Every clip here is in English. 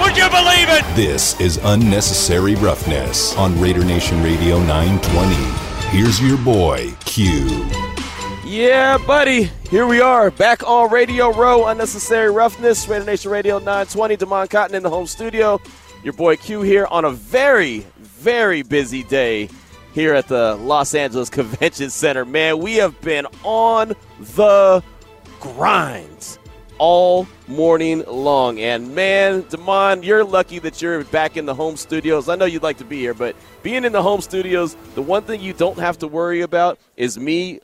Would you believe it? This is unnecessary roughness on Raider Nation Radio 920. Here's your boy, Q. Yeah, buddy. Here we are, back on Radio Row, Unnecessary Roughness, Raider Nation Radio 920. Damon Cotton in the home studio. Your boy Q here on a very, very busy day here at the Los Angeles Convention Center. Man, we have been on the grind all morning long. And man, Damon, you're lucky that you're back in the home studios. I know you'd like to be here, but being in the home studios, the one thing you don't have to worry about is me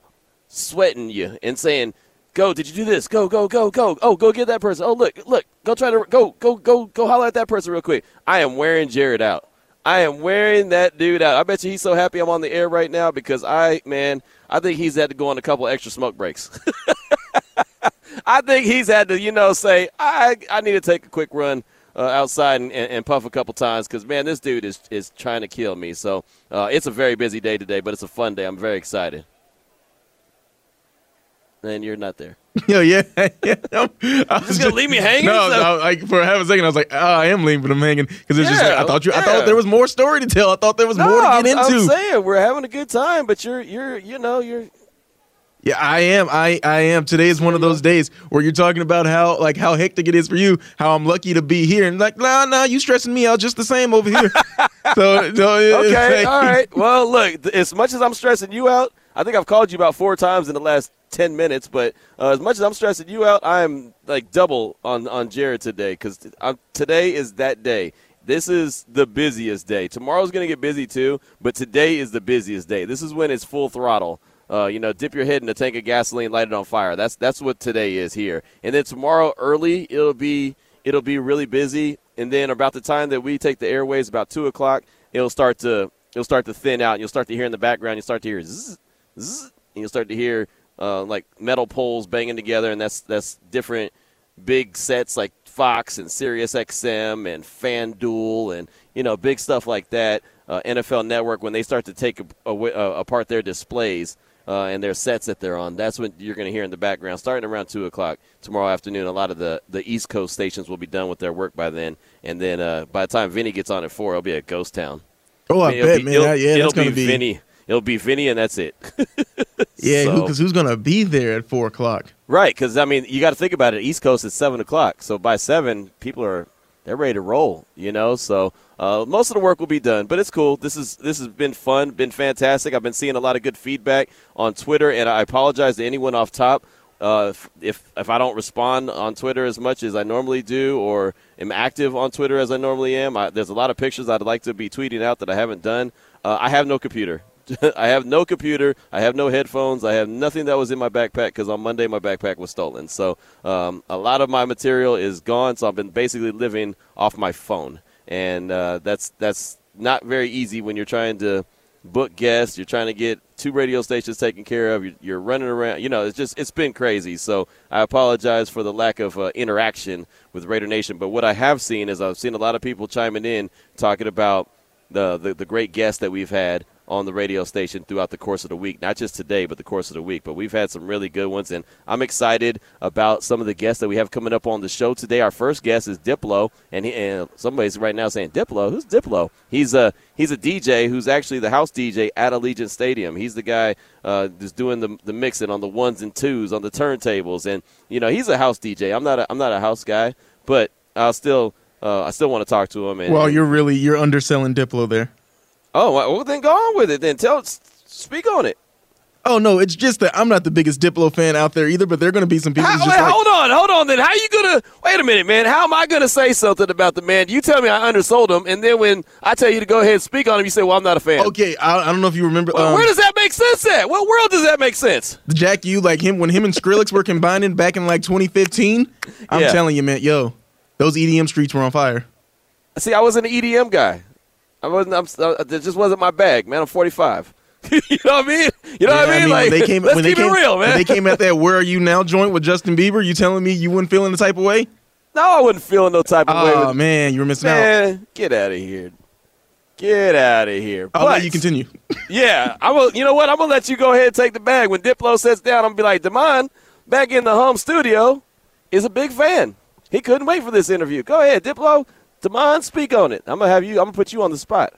sweating you and saying, Go, did you do this? Go, go, go, go. Oh, go get that person. Oh, look, look, go try to go, go, go, go holler at that person real quick. I am wearing Jared out. I am wearing that dude out. I bet you he's so happy I'm on the air right now because I, man, I think he's had to go on a couple extra smoke breaks. I think he's had to, you know, say, I, I need to take a quick run uh, outside and, and, and, puff a couple times because, man, this dude is, is trying to kill me. So uh, it's a very busy day today, but it's a fun day. I'm very excited. And you're not there. Yo, yeah, yeah. No, you just gonna leave me hanging? No, no, like for half a second, I was like, oh, I am leaving him hanging because it's yeah, just I thought you, yeah. I thought there was more story to tell. I thought there was no, more to get I'm, into. I'm saying we're having a good time, but you're, you're, you know, you're yeah, I am. I, I am. Today is one of those days where you're talking about how like how hectic it is for you, how I'm lucky to be here, and like, nah, nah, you stressing me out just the same over here. so, so okay, like, all right. Well, look, as much as I'm stressing you out, I think I've called you about four times in the last ten minutes. But uh, as much as I'm stressing you out, I'm like double on on Jared today because today is that day. This is the busiest day. Tomorrow's going to get busy too, but today is the busiest day. This is when it's full throttle. Uh, you know, dip your head in a tank of gasoline, light it on fire. That's that's what today is here. And then tomorrow early, it'll be it'll be really busy. And then about the time that we take the airways, about two o'clock, it'll start to it'll start to thin out. You'll start to hear in the background. You'll start to hear zzz, zzz, and you'll start to hear uh, like metal poles banging together, and that's that's different big sets like Fox and Sirius XM and FanDuel and you know big stuff like that. Uh, NFL Network when they start to take a, a, a, apart their displays uh, and their sets that they're on. That's what you're going to hear in the background starting around 2 o'clock tomorrow afternoon. A lot of the, the East Coast stations will be done with their work by then. And then uh, by the time Vinny gets on at 4, it'll be a ghost town. Oh, I, mean, bet, be, man. It'll, yeah, it'll be, be Vinny. It'll be Vinny, and that's it. yeah, because so, who's going to be there at 4 o'clock? Right, because, I mean, you got to think about it. East Coast is 7 o'clock. So by 7, people are they're ready to roll, you know. So uh, most of the work will be done, but it's cool. This is this has been fun, been fantastic. I've been seeing a lot of good feedback on Twitter, and I apologize to anyone off top uh, if if I don't respond on Twitter as much as I normally do, or am active on Twitter as I normally am. I, there's a lot of pictures I'd like to be tweeting out that I haven't done. Uh, I have no computer. I have no computer. I have no headphones. I have nothing that was in my backpack because on Monday my backpack was stolen. So um, a lot of my material is gone. So I've been basically living off my phone, and uh, that's that's not very easy when you're trying to book guests. You're trying to get two radio stations taken care of. You're, you're running around. You know, it's just it's been crazy. So I apologize for the lack of uh, interaction with Raider Nation. But what I have seen is I've seen a lot of people chiming in talking about the, the, the great guests that we've had on the radio station throughout the course of the week. Not just today, but the course of the week. But we've had some really good ones, and I'm excited about some of the guests that we have coming up on the show today. Our first guest is Diplo, and, he, and somebody's right now saying Diplo. Who's Diplo? He's a he's a DJ who's actually the house DJ at Allegiant Stadium. He's the guy uh, that's doing the the mixing on the ones and twos on the turntables, and you know he's a house DJ. I'm not a, I'm not a house guy, but I'll still. Uh, I still want to talk to him. And, well, you're really you're underselling Diplo there. Oh, well, then go on with it. Then tell, speak on it. Oh no, it's just that I'm not the biggest Diplo fan out there either. But there are going to be some people. How, wait, like, hold on, hold on. Then how are you gonna? Wait a minute, man. How am I gonna say something about the man? You tell me I undersold him, and then when I tell you to go ahead and speak on him, you say, "Well, I'm not a fan." Okay, I, I don't know if you remember. Well, um, where does that make sense at? What world does that make sense? Jack, you like him when him and Skrillex were combining back in like 2015. I'm yeah. telling you, man, yo, those EDM streets were on fire. See, I wasn't an EDM guy. I wasn't. I'm, it just wasn't my bag, man. I'm 45. you know what I mean? You know Yeah, what I mean? like, they came, let's when keep came, it real, man. They came at that "Where Are You Now" joint with Justin Bieber, you telling me you weren't feeling the type of way? no, I wasn't feeling no type of way. Oh man, you were missing out. man, get out of here. Get out of here. I'll but, let you continue. Yeah, I will. You know what? I'm gonna let you go ahead and take the bag. When Diplo sits down, I'm gonna be like, Demond, back in the home studio, is a big fan. He couldn't wait for this interview. Go ahead, Diplo. Demond, speak on it. I'm gonna have you. I'm gonna put you on the spot.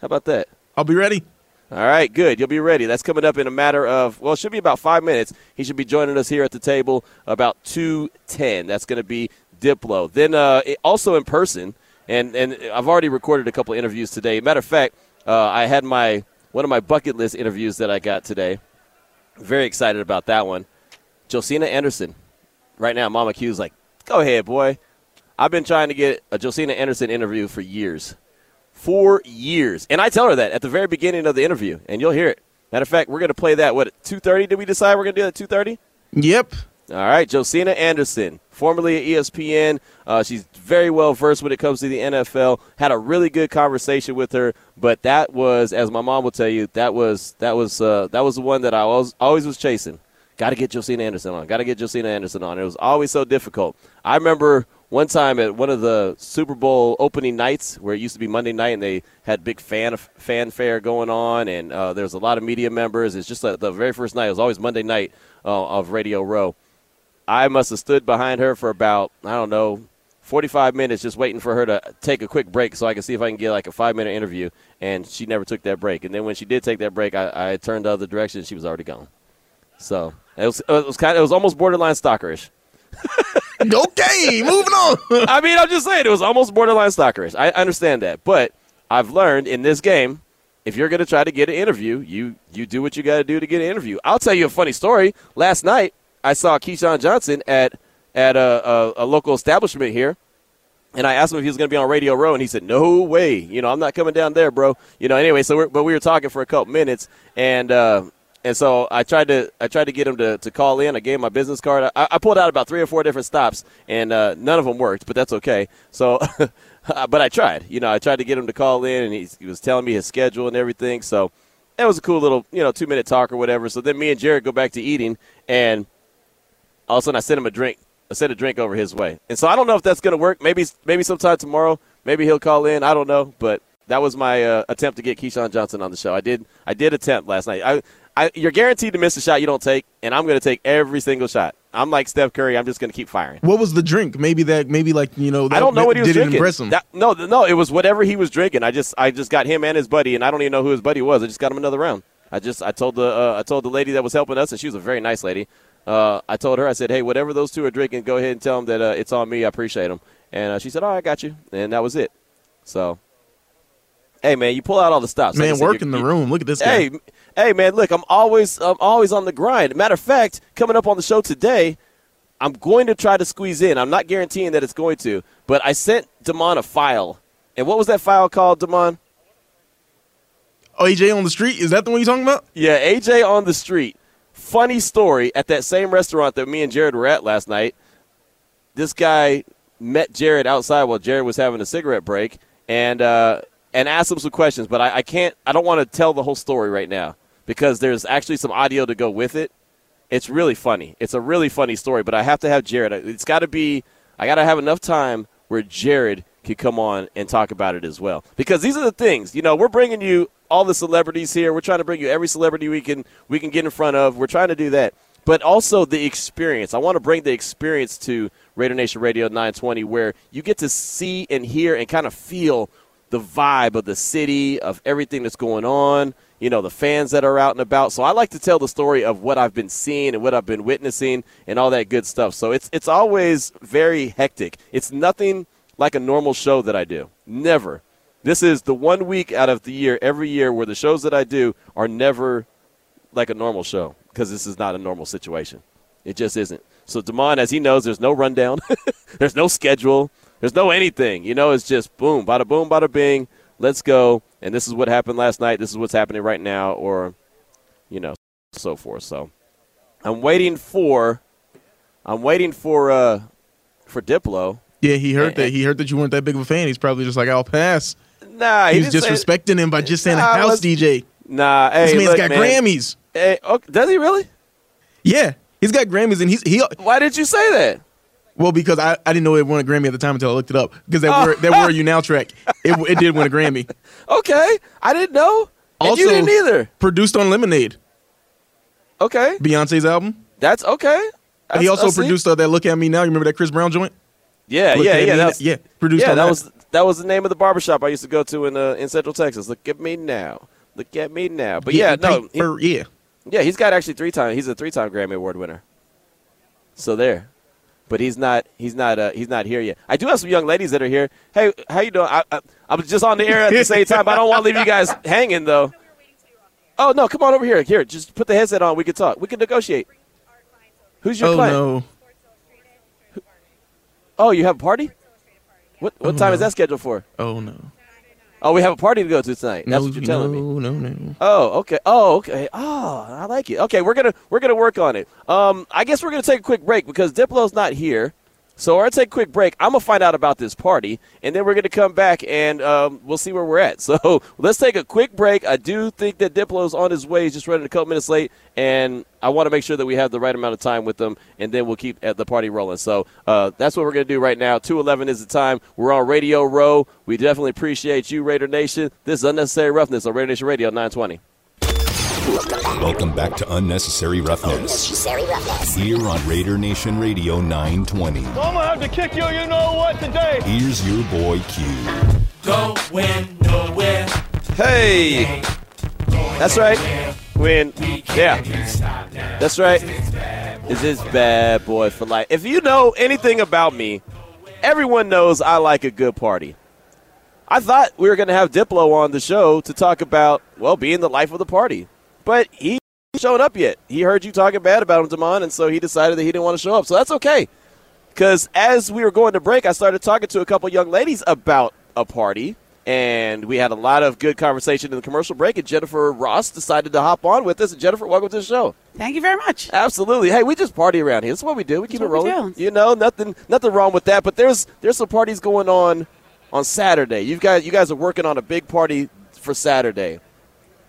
How about that? I'll be ready. All right, good. You'll be ready. That's coming up in a matter of well, it should be about five minutes. He should be joining us here at the table about two ten. That's going to be Diplo. Then uh, it- also in person, and and I've already recorded a couple interviews today. Matter of fact, uh, I had my one of my bucket list interviews that I got today. Very excited about that one. Josina Anderson. Right now, Mama Q's like, go ahead, boy. I've been trying to get a Josina Anderson interview for years for years. And I tell her that at the very beginning of the interview, and you'll hear it. Matter of fact, we're going to play that. What at two thirty? Did we decide we're going to do that at two thirty? Yep. All right, Josina Anderson, formerly at ESPN. Uh, she's very well versed when it comes to the NFL. Had a really good conversation with her, but that was, as my mom will tell you, that was that was uh, that was the one that I always always was chasing. Got to get Josina Anderson on. Got to get Josina Anderson on. It was always so difficult. I remember one time at one of the Super Bowl opening nights, where it used to be Monday night, and they had big fan fanfare going on, and uh, there was a lot of media members. It's just like the very first night. It was always Monday night uh, of Radio Row. I must have stood behind her for about, I don't know, 45 minutes just waiting for her to take a quick break so I could see if I can get like a five minute interview. And she never took that break. And then when she did take that break, I, I turned the other direction and she was already gone. So it was, it was kind of, it was almost borderline stalkerish. okay, moving on. I mean, I'm just saying it was almost borderline stalkerish. I understand that. But I've learned in this game, if you're going to try to get an interview, you, you do what you got to do to get an interview. I'll tell you a funny story. Last night, I saw Keyshawn Johnson at, at a, a, a local establishment here. And I asked him if he was going to be on Radio Row, and he said, "No way. You know, I'm not coming down there, bro. You know." Anyway, so we're, but we were talking for a couple minutes, and uh, and so I tried to I tried to get him to, to call in. I gave him my business card. I, I pulled out about three or four different stops, and uh, none of them worked, but that's okay. So, but I tried. You know, I tried to get him to call in, and he, he was telling me his schedule and everything. So that was a cool little you know two minute talk or whatever. So then me and Jared go back to eating, and all of a sudden I sent him a drink. I sent a drink over his way, and so I don't know if that's going to work. Maybe maybe sometime tomorrow. Maybe he'll call in. I don't know, but that was my uh, attempt to get Keyshawn Johnson on the show. I did I did attempt last night. I, I you're guaranteed to miss a shot you don't take, and I'm going to take every single shot. I'm like Steph Curry. I'm just going to keep firing. what was the drink? Maybe that. Maybe like you know. That, I don't know what he was drinking. Impress him. That- no, no, it was whatever he was drinking. I just I just got him and his buddy, and I don't even know who his buddy was. I just got him another round. I just I told the uh, I told the lady that was helping us, and she was a very nice lady. Uh, I told her I said, hey, whatever those two are drinking, go ahead and tell them that uh, it's on me. I appreciate them. And uh, she said, all right, I got you, and that was it. So, hey man, you pull out all the stops. Like Man, said, work in the you- room. Look at this guy. Hey, hey, man! Look, I'm always, I'm always on the grind. Matter of fact, coming up on the show today, I'm going to try to squeeze in. I'm not guaranteeing that it's going to, but I sent Damon a file. And what was that file called, Damon? Oh, AJ on the street. Is that the one you're talking about? Yeah, AJ on the street. Funny story at that same restaurant that me and Jared were at last night. This guy met Jared outside while Jared was having a cigarette break, and uh, and ask him some questions. But I, I can't. I don't want to tell the whole story right now because there's actually some audio to go with it. It's really funny. It's a really funny story, but I have to have Jared. It's got to be. I got to have enough time where Jared could come on and talk about it as well. Because these are the things. You know, we're bringing you all the celebrities here. We're trying to bring you every celebrity we can we can get in front of. We're trying to do that. But also the experience. I want to bring the experience to Raider Nation Radio 920 where you get to see and hear and kind of feel the vibe of the city, of everything that's going on, you know, the fans that are out and about. So I like to tell the story of what I've been seeing and what I've been witnessing and all that good stuff. So it's it's always very hectic. It's nothing like a normal show that I do. Never. This is the one week out of the year every year where the shows that I do are never like a normal show because this is not a normal situation. It just isn't. So Damon, as he knows, there's no rundown, there's no schedule, there's no anything. You know, it's just boom, bada boom, bada bing. Let's go. And this is what happened last night. This is what's happening right now, or you know, so forth. So I'm waiting for, I'm waiting for uh for Diplo. Yeah, he heard eh. that. He heard that you weren't that big of a fan. He's probably just like, I'll pass. Nah, he He was disrespecting him by just saying Nah, a house DJ. Nah, hey, This man's look, got man. Grammys. Hey, okay, does he really? Yeah, he's got Grammys, and he's he. Why did you say that? Well, because I, I didn't know it won a Grammy at the time until I looked it up. Because that Oh. were that were you now track, it, it did win a Grammy. Okay, I didn't know. And Also, you didn't either. Produced on Lemonade, Okay, Beyonce's album. that's okay. he also produced uh, that "Look at Me Now." You remember that Chris Brown joint? Yeah, Look yeah, yeah. That was, yeah. Produced yeah, on that that. was that was the name of the barbershop I used to go to in uh, in Central Texas. Look at me now. Look at me now. But yeah, Getting no, he- yeah. yeah, he's got actually three time. He's a three time Grammy Award winner. So there, but he's not. He's not. Uh, he's not here yet. I do have some young ladies that are here. Hey, how you doing? I, I, I was just on the air at the same time. I don't want to leave you guys hanging though. Oh no, come on over here. Here, just put the headset on. We can talk. We can negotiate. Who's your Oh client? no. Oh, you have a party? What what Oh, time is that scheduled for? Oh no. Oh, we have a party to go to tonight. That's no, what you're telling no, me. No, no, Oh, okay. Oh, okay. Oh, I like it. Okay, we're gonna we're gonna work on it. Um, I guess we're gonna take a quick break because Diplo's not here. So we're gonna take a quick break. I'm gonna find out about this party, and then we're gonna come back and um, we'll see where we're at. So let's take a quick break. I do think that Diplo's on his way. He's just running a couple minutes late, and I want to make sure that we have the right amount of time with them, and then we'll keep at the party rolling. So uh, that's what we're gonna do right now. Two eleven is the time. We're on Radio Row. We definitely appreciate you, Raider Nation. This is unnecessary roughness on Raider Nation Radio 920. Welcome back to Unnecessary Roughness Unnecessary roughness. here on Raider Nation Radio 920. I'm gonna have to kick you, you know what, today. Here's your boy Q. Going nowhere. Hey, that's right. When yeah, that's right. Is this bad boy for life? If you know anything about me, everyone knows I like a good party. I thought we were going to have Diplo on the show to talk about well being the life of the party, but he shown up yet. He heard you talking bad about him, Damon, and so he decided that he didn't want to show up. So that's okay. Because as we were going to break, I started talking to a couple young ladies about a party, and we had a lot of good conversation in the commercial break. And Jennifer Ross decided to hop on with us. And Jennifer, welcome to the show. Thank you very much. Absolutely. Hey, we just party around here. That's what we do. We keep That's it rolling. You know, nothing, nothing wrong with that. But there's there's some parties going on on Saturday. You've got you guys are working on a big party for Saturday.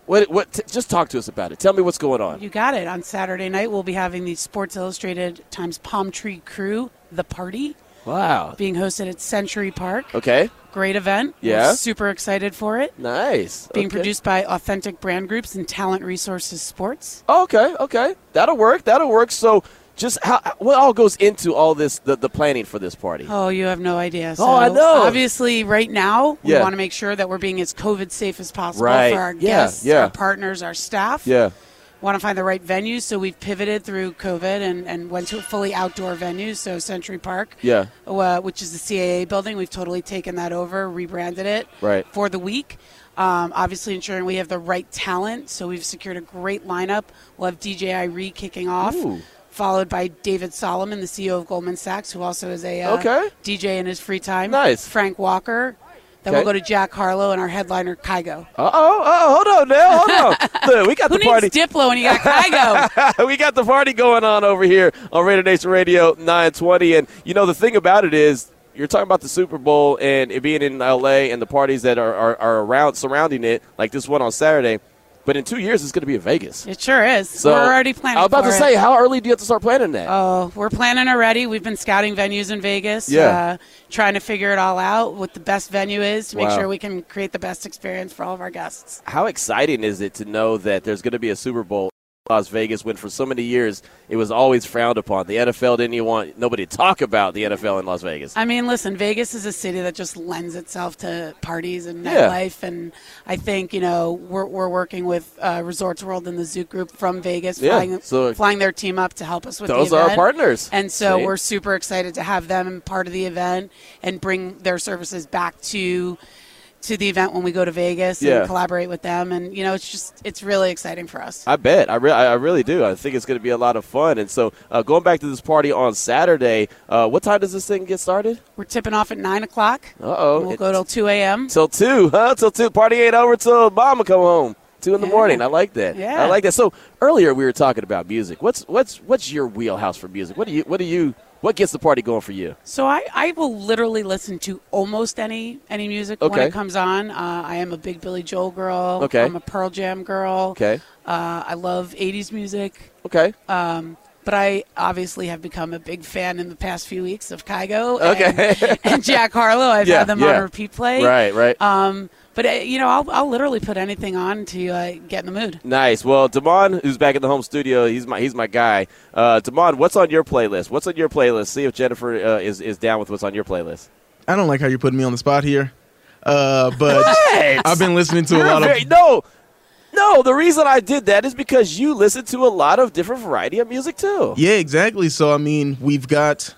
What what? T- just talk to us about it. Tell me what's going on. You got it. On Saturday night, we'll be having the Sports Illustrated times Palm Tree Crew, the party, Wow. being hosted at Century Park. Okay. Great event. Yeah. We're super excited for it. Nice. Being Okay. produced by Authentic Brands Group and Talent Resources Sports. Oh, okay, okay, that'll work. That'll work. So, just how what all goes into all this the, the planning for this party? Oh, you have no idea. So Oh, I know. Obviously, right now, we Yeah. want to make sure that we're being as COVID safe as possible Right. for our Yeah, guests, yeah. our partners, our staff. Yeah, want to find the right venue, so we've pivoted through COVID and, and went to a fully outdoor venue, so Century Park, yeah, uh, which is the CAA building. We've totally taken that over, rebranded it Right. for the week. Um, obviously, ensuring we have the right talent, so we've secured a great lineup. We'll have DJ Irie kicking off. Ooh. Followed by David Solomon, the CEO of Goldman Sachs, who also is a uh, Okay. DJ in his free time. Nice. Frank Walker. Then Okay. we'll go to Jack Harlow and our headliner Kygo. Uh oh, oh, hold on now, hold on. Look, we got Who the party. needs Diplo when you got Kygo? we got the party going on over here on Raider Nation Radio 920. And you know the thing about it is you're talking about the Super Bowl and it being in LA and the parties that are, are, are around surrounding it, like this one on Saturday. But in two years, it's going to be in Vegas. it sure is. So We're already planning. I was about to it. say, how early do you have to start planning that? Oh, we're planning already. We've been scouting venues in Vegas. Yeah. Uh, trying to figure it all out, what the best venue is to make Wow. sure we can create the best experience for all of our guests. how exciting is it to know that there's going to be a Super Bowl Las Vegas when for so many years it was always frowned upon. The NFL didn't even want nobody to talk about the NFL in Las Vegas. I mean, listen, Vegas is a city that just lends itself to parties and Yeah. nightlife, and I think you know we're, we're working with uh, Resorts World and the Zouk Group from Vegas, Yeah, flying, so- flying their team up to help us with Those the are our partners. and so we're super excited to have them part of the event and bring their services back to to the event when we go to Vegas Yeah. and collaborate with them, and you know it's just it's really exciting for us. I bet. I, re- I really do. I think it's going to be a lot of fun. And so, uh, going back to this party on Saturday, uh, what time does this thing get started? We're tipping off at nine o'clock. Uh oh. We'll go till two a.m. till two, huh? Till two. Party ain't over till mama come home. Two in the morning. I like that. Yeah. I like that. So earlier we were talking about music. What's what's what's your wheelhouse for music? What do you what do you What gets the party going for you? So I, I will literally listen to almost any any music when it comes on. Uh, I am a big Billy Joel girl. Okay. I'm a Pearl Jam girl. Okay. Uh, I love 80s music. Okay. Um, but I obviously have become a big fan in the past few weeks of Kygo Okay. and, and Jack Harlow. I've Yeah, had them yeah. on repeat play. Right, right. Um, but, uh, you know, I'll, I'll literally put anything on to uh, get in the mood. Nice. Well, Damon, who's back in the home studio, he's my he's my guy. Uh, Damon, what's on your playlist? What's on your playlist? See if Jennifer uh, is is down with what's on your playlist. I don't like how you're putting me on the spot here, uh, but I've been listening to a You're lot very- of. no, no. The reason I did that is because you listen to a lot of different variety of music too. Yeah, exactly. So I mean, we've got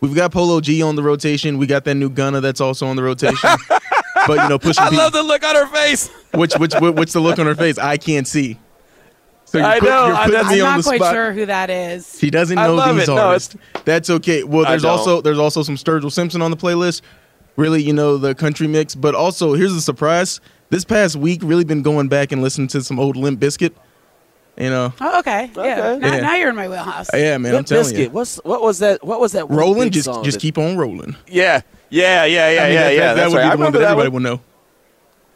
we've got Polo G on the rotation. We got that new Gunna that's also on the rotation. but you know, pushing I love the look on her face. which which which what's the look on her face? I can't see. So you're, I put- know, you're I- putting that's- me I'm on not the quite spot. sure who that is. He doesn't I know love these it. No, artists. That's okay. Well, there's also there's also some Sturgill Simpson on the playlist. Really, you know, the country mix. But also, here's a surprise. This past week, really been going back and listening to some old Limp Bizkit. You know, Oh, okay. Okay. Yeah. Now, Yeah. now you're in my wheelhouse. yeah, man, I'm Limp telling Bizkit. you, What's what was that? What was that? rolling. Just song just that- keep on rolling. Yeah, yeah, yeah, yeah, I mean, yeah, that, yeah. that, that would right. be the one that that everybody one. would know.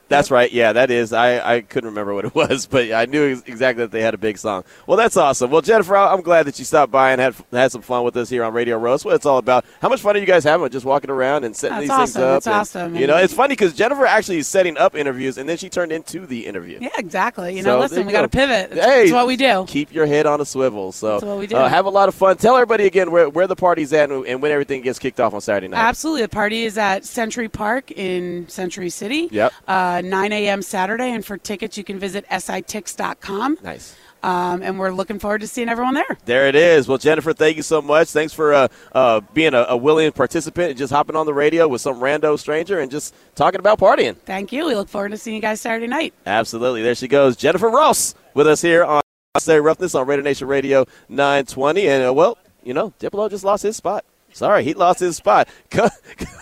That's right. Yeah, that is. I, I couldn't remember what it was, but I knew exactly that they had a big song. Well, that's awesome. Well, Jennifer, I'm glad that you stopped by and had had some fun with us here on Radio Row. That's what it's all about. How much fun are you guys having just walking around and setting That's these awesome. things up? That's and, awesome. You know, it's funny because Jennifer actually is setting up interviews, and then she turned into the interview. Yeah, exactly. You know, there listen, you we got to pivot. That's, Hey, that's what we do. Keep your head on a swivel. So That's what we do. Uh, have a lot of fun. Tell everybody again where, where the party's at and, and when everything gets kicked off on Saturday night. Absolutely. The party is at Century Park in Century City. Yep. Uh, 9 a.m. Saturday. And for tickets, you can visit sitix.com. Nice. Um, and we're looking forward to seeing everyone there. There it is. Well, Jennifer, thank you so much. Thanks for uh, uh, being a, a willing participant and just hopping on the radio with some rando stranger and just talking about partying. Thank you. We look forward to seeing you guys Saturday night. Absolutely. There she goes. Jennifer Ross with us here on Say Roughness on Raider Nation Radio 920. And, uh, well, you know, Diplo just lost his spot. Sorry, he lost his spot.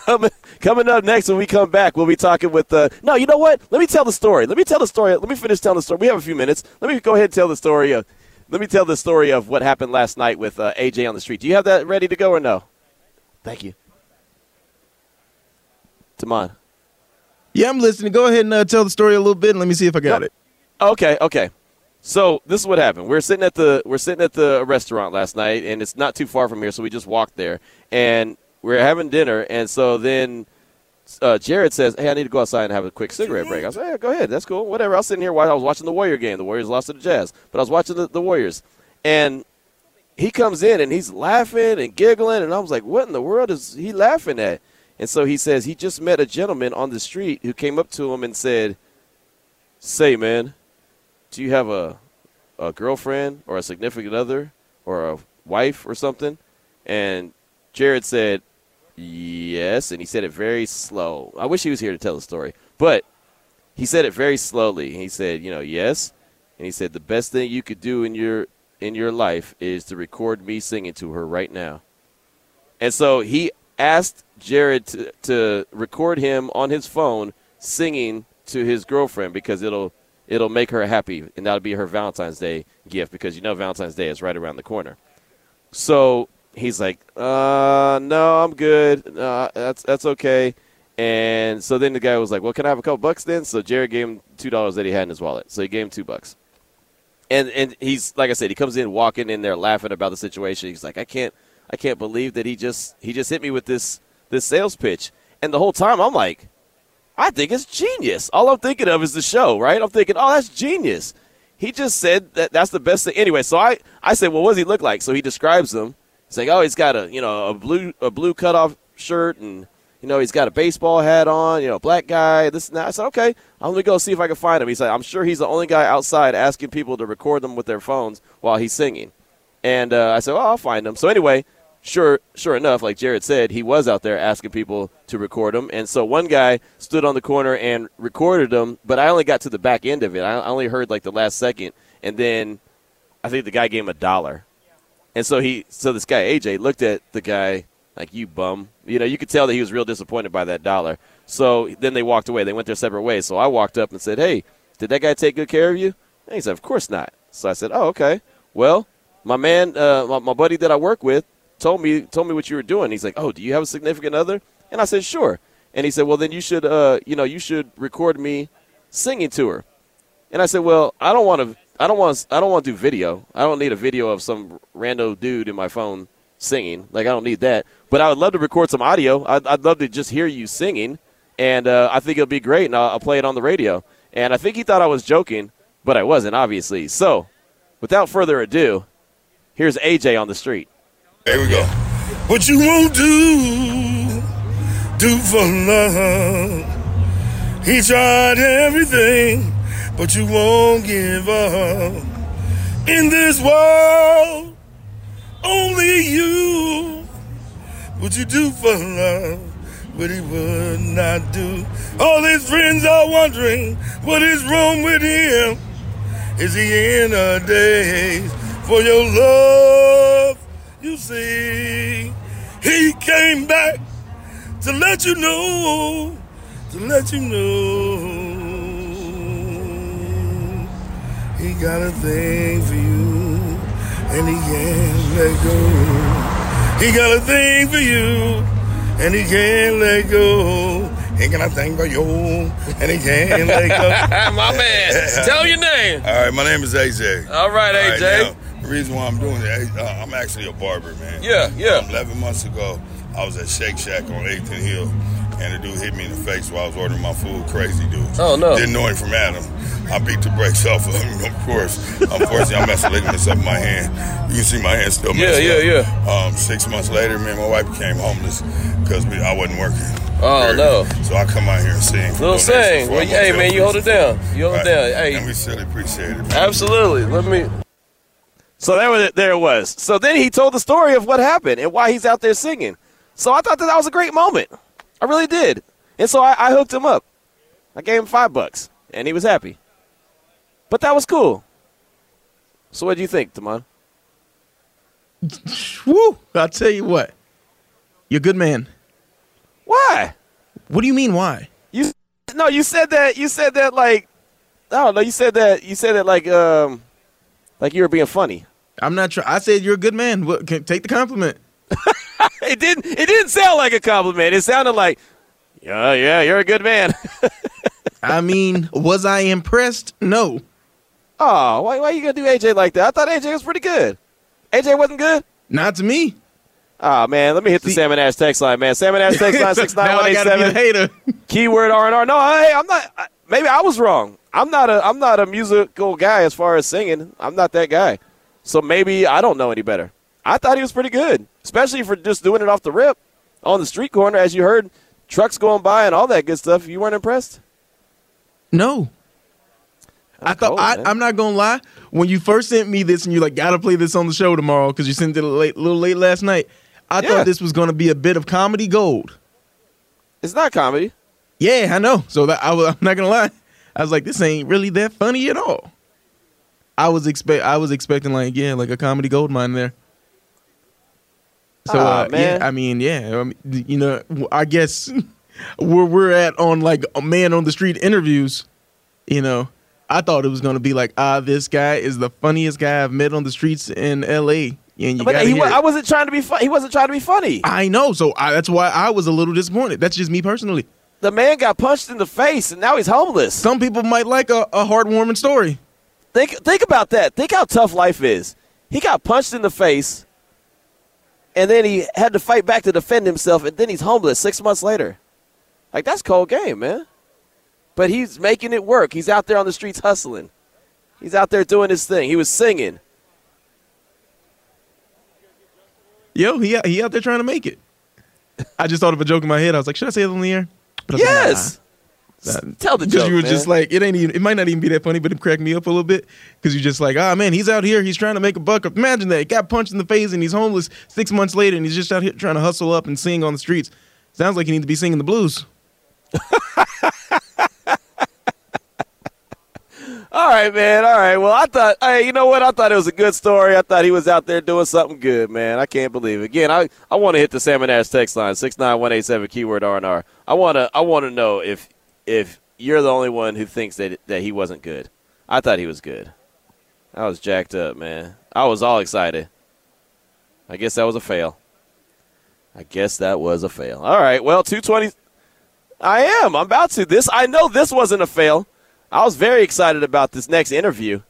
Coming, coming up next when we come back, we'll be talking with. Uh, no, you know what? Let me tell the story. Let me tell the story. Let me finish telling the story. We have a few minutes. Let me go ahead and tell the story of. Let me tell the story of what happened last night with uh, AJ on the street. Do you have that ready to go or no? Thank you. Tamon. Yeah, I'm listening. Go ahead and uh, tell the story a little bit, and let me see if I got No. it. Okay, okay. So this is what happened. We're sitting at the we're sitting at the restaurant last night, and it's not too far from here, so we just walked there, and we're having dinner, and so then uh, Jared says, "Hey, I need to go outside and have a quick cigarette break." I said, "Yeah, go ahead, that's cool, whatever." I was sitting here while I was watching the Warrior game. The Warriors lost to the Jazz, but I was watching the, the Warriors, and he comes in and he's laughing and giggling, and I was like, "What in the world is he laughing at?" And so he says he just met a gentleman on the street who came up to him and said, "Say, man." Do you have a a girlfriend or a significant other or a wife or something? And Jared said, yes. And he said it very slow. I wish he was here to tell the story. But he said it very slowly. He said, you know, yes. And he said, the best thing you could do in your in your life is to record me singing to her right now. And so he asked Jared to, to record him on his phone singing to his girlfriend because it'll it'll make her happy and that'll be her Valentine's Day gift because you know Valentine's Day is right around the corner. So he's like, uh, no, I'm good. Uh, that's that's okay. And so then the guy was like, well, can I have a couple bucks then? So Jared gave him two dollars that he had in his wallet. So he gave him two bucks. And and he's like I said, he comes in walking in there laughing about the situation. He's like, I can't I can't believe that he just he just hit me with this this sales pitch. And the whole time I'm like, I think it's genius. All I'm thinking of is the show, right? I'm thinking, oh, that's genius. He just said that that's the best thing. Anyway, so I, I said, well, what does he look like? So he describes him. Like, oh, he's got a you know a blue a blue cutoff shirt and you know he's got a baseball hat on. You know, black guy. This and that. I said, okay, I'm gonna go see if I can find him. He said, I'm sure he's the only guy outside asking people to record them with their phones while he's singing. And uh, I said, well, I'll find him. So anyway, sure, sure enough, like Jared said, he was out there asking people to record him. And so one guy stood on the corner and recorded him, but I only got to the back end of it. I only heard like the last second, and then I think the guy gave him a dollar. And so he, so this guy AJ looked at the guy like, "You bum," you know. You could tell that he was real disappointed by that dollar. So then they walked away. They went their separate ways. So I walked up and said, "Hey, did that guy take good care of you?" And he said, "Of course not." So I said, "Oh, okay. Well, my man, uh, my, my buddy that I work with, told me told me what you were doing. He's like, "Oh, do you have a significant other?" And I said, "Sure." And he said, "Well, then you should, uh, you know, you should record me singing to her." And I said, "Well, I don't want to. I don't want. I don't want to do video. I don't need a video of some rando dude in my phone singing. Like I don't need that. But I would love to record some audio. I'd, I'd love to just hear you singing, and uh, I think it'll be great. And I'll, I'll play it on the radio." And I think he thought I was joking, but I wasn't, obviously. So, without further ado, here's AJ on the street. There we go. What you won't do, do for love. He tried everything, but you won't give up. In this world, only you. What you do for love, but he would not do. All his friends are wondering what is wrong with him. Is he in a daze for your love? You see, he came back to let you know, to let you know. He got a thing for you, and he can't let go. He got a thing for you, and he can't let go. He got a thing for you, and he can't let go. My man, tell your name. All right, my name is AJ. All right, All right, AJ. now, the reason why I'm doing it, uh, I'm actually a barber, man. Yeah, yeah. Um, 11 months ago, I was at Shake Shack on 8th and Hill, and the dude hit me in the face while I was ordering my food. Crazy dude. Oh, no. Didn't know him from Adam. I beat the brakes off of him, of course. Unfortunately, I messed ligaments up in my hand. You can see my hand still Yeah, messed yeah, up. yeah. Um, six months later, me and my wife became homeless because I wasn't working. Oh, no. So I come out here and sing. Little sing. Well, hey, man, you hold it down. You hold it down. Hey. And we really appreciate it. man. Absolutely. Let me. So there, was, there it was. So then he told the story of what happened and why he's out there singing. So I thought that that was a great moment. I really did. And so I, I hooked him up. I gave him five bucks, and he was happy. But that was cool. So what do you think, Damon? Woo! I'll tell you what. You're a good man. Why? What do you mean why? You no, you said that. You said that like I don't know. You said that. You said that like um like you were being funny. I'm not trying. I said you're a good man. What, can, take the compliment. It didn't. It didn't sound like a compliment. It sounded like, yeah, yeah, you're a good man. I mean, was I impressed? No. oh, why, why are you gonna do AJ like that? I thought AJ was pretty good. AJ wasn't good. Not to me. Oh man, let me hit the See- Salmon Ash text line, man. Salmon Ash text line six nine now I gotta be the seven. hater. Keyword R and R. No, hey, I'm not. I- Maybe I was wrong. I'm not a. I'm not a musical guy as far as singing. I'm not that guy. So maybe I don't know any better. I thought he was pretty good, especially for just doing it off the rip on the street corner, as you heard trucks going by and all that good stuff. You weren't impressed? No. I thought cold, I, I'm not gonna lie. When you first sent me this and you're like, gotta play this on the show tomorrow because you sent it a late, little late last night. I Yeah. thought this was gonna be a bit of comedy gold. It's not comedy. Yeah, I know. So that I was, I'm not gonna lie. I was like, this ain't really that funny at all. I was expect I was expecting like yeah, like a comedy gold mine there. So uh, man. yeah, I mean yeah, I mean, you know, I guess where we're at on like a man on the street interviews, you know, I thought it was gonna be like ah, this guy is the funniest guy I've met on the streets in L.A. And you But he. I wasn't trying to be. Fu- he wasn't trying to be funny. I know, so I, that's why I was a little disappointed. That's just me personally. The man got punched in the face, and now he's homeless. Some people might like a, a heartwarming story. Think think about that. Think how tough life is. He got punched in the face, and then he had to fight back to defend himself, and then he's homeless six months later. Like that's cold game, man. But he's making it work. He's out there on the streets hustling. He's out there doing his thing. He was singing. Yo, he he out there trying to make it. I just thought of a joke in my head. I was like, should I say it on the air? But I like, Yes. nah. Tell the Because joke, you were man. just like, it ain't even. It might not even be that funny, but it cracked me up a little bit. Because you're just like, ah man, he's out here. He's trying to make a buck. Imagine that. He got punched in the face and he's homeless six months later, and he's just out here trying to hustle up and sing on the streets. Sounds like he needs to be singing the blues. All right, man. All right. Well, I thought, hey, you know what? I thought it was a good story. I thought he was out there doing something good, man. I can't believe it. Again, I, I want to hit the Salmon Ash text line six nine one eight seven keyword R and R. I want to I want to know if if you're the only one who thinks that that he wasn't good. I thought he was good. I was jacked up, man. I was all excited. I guess that was a fail. I guess that was a fail. All right. Well, 220. I am. I'm about to. This. I know this wasn't a fail. I was very excited about this next interview.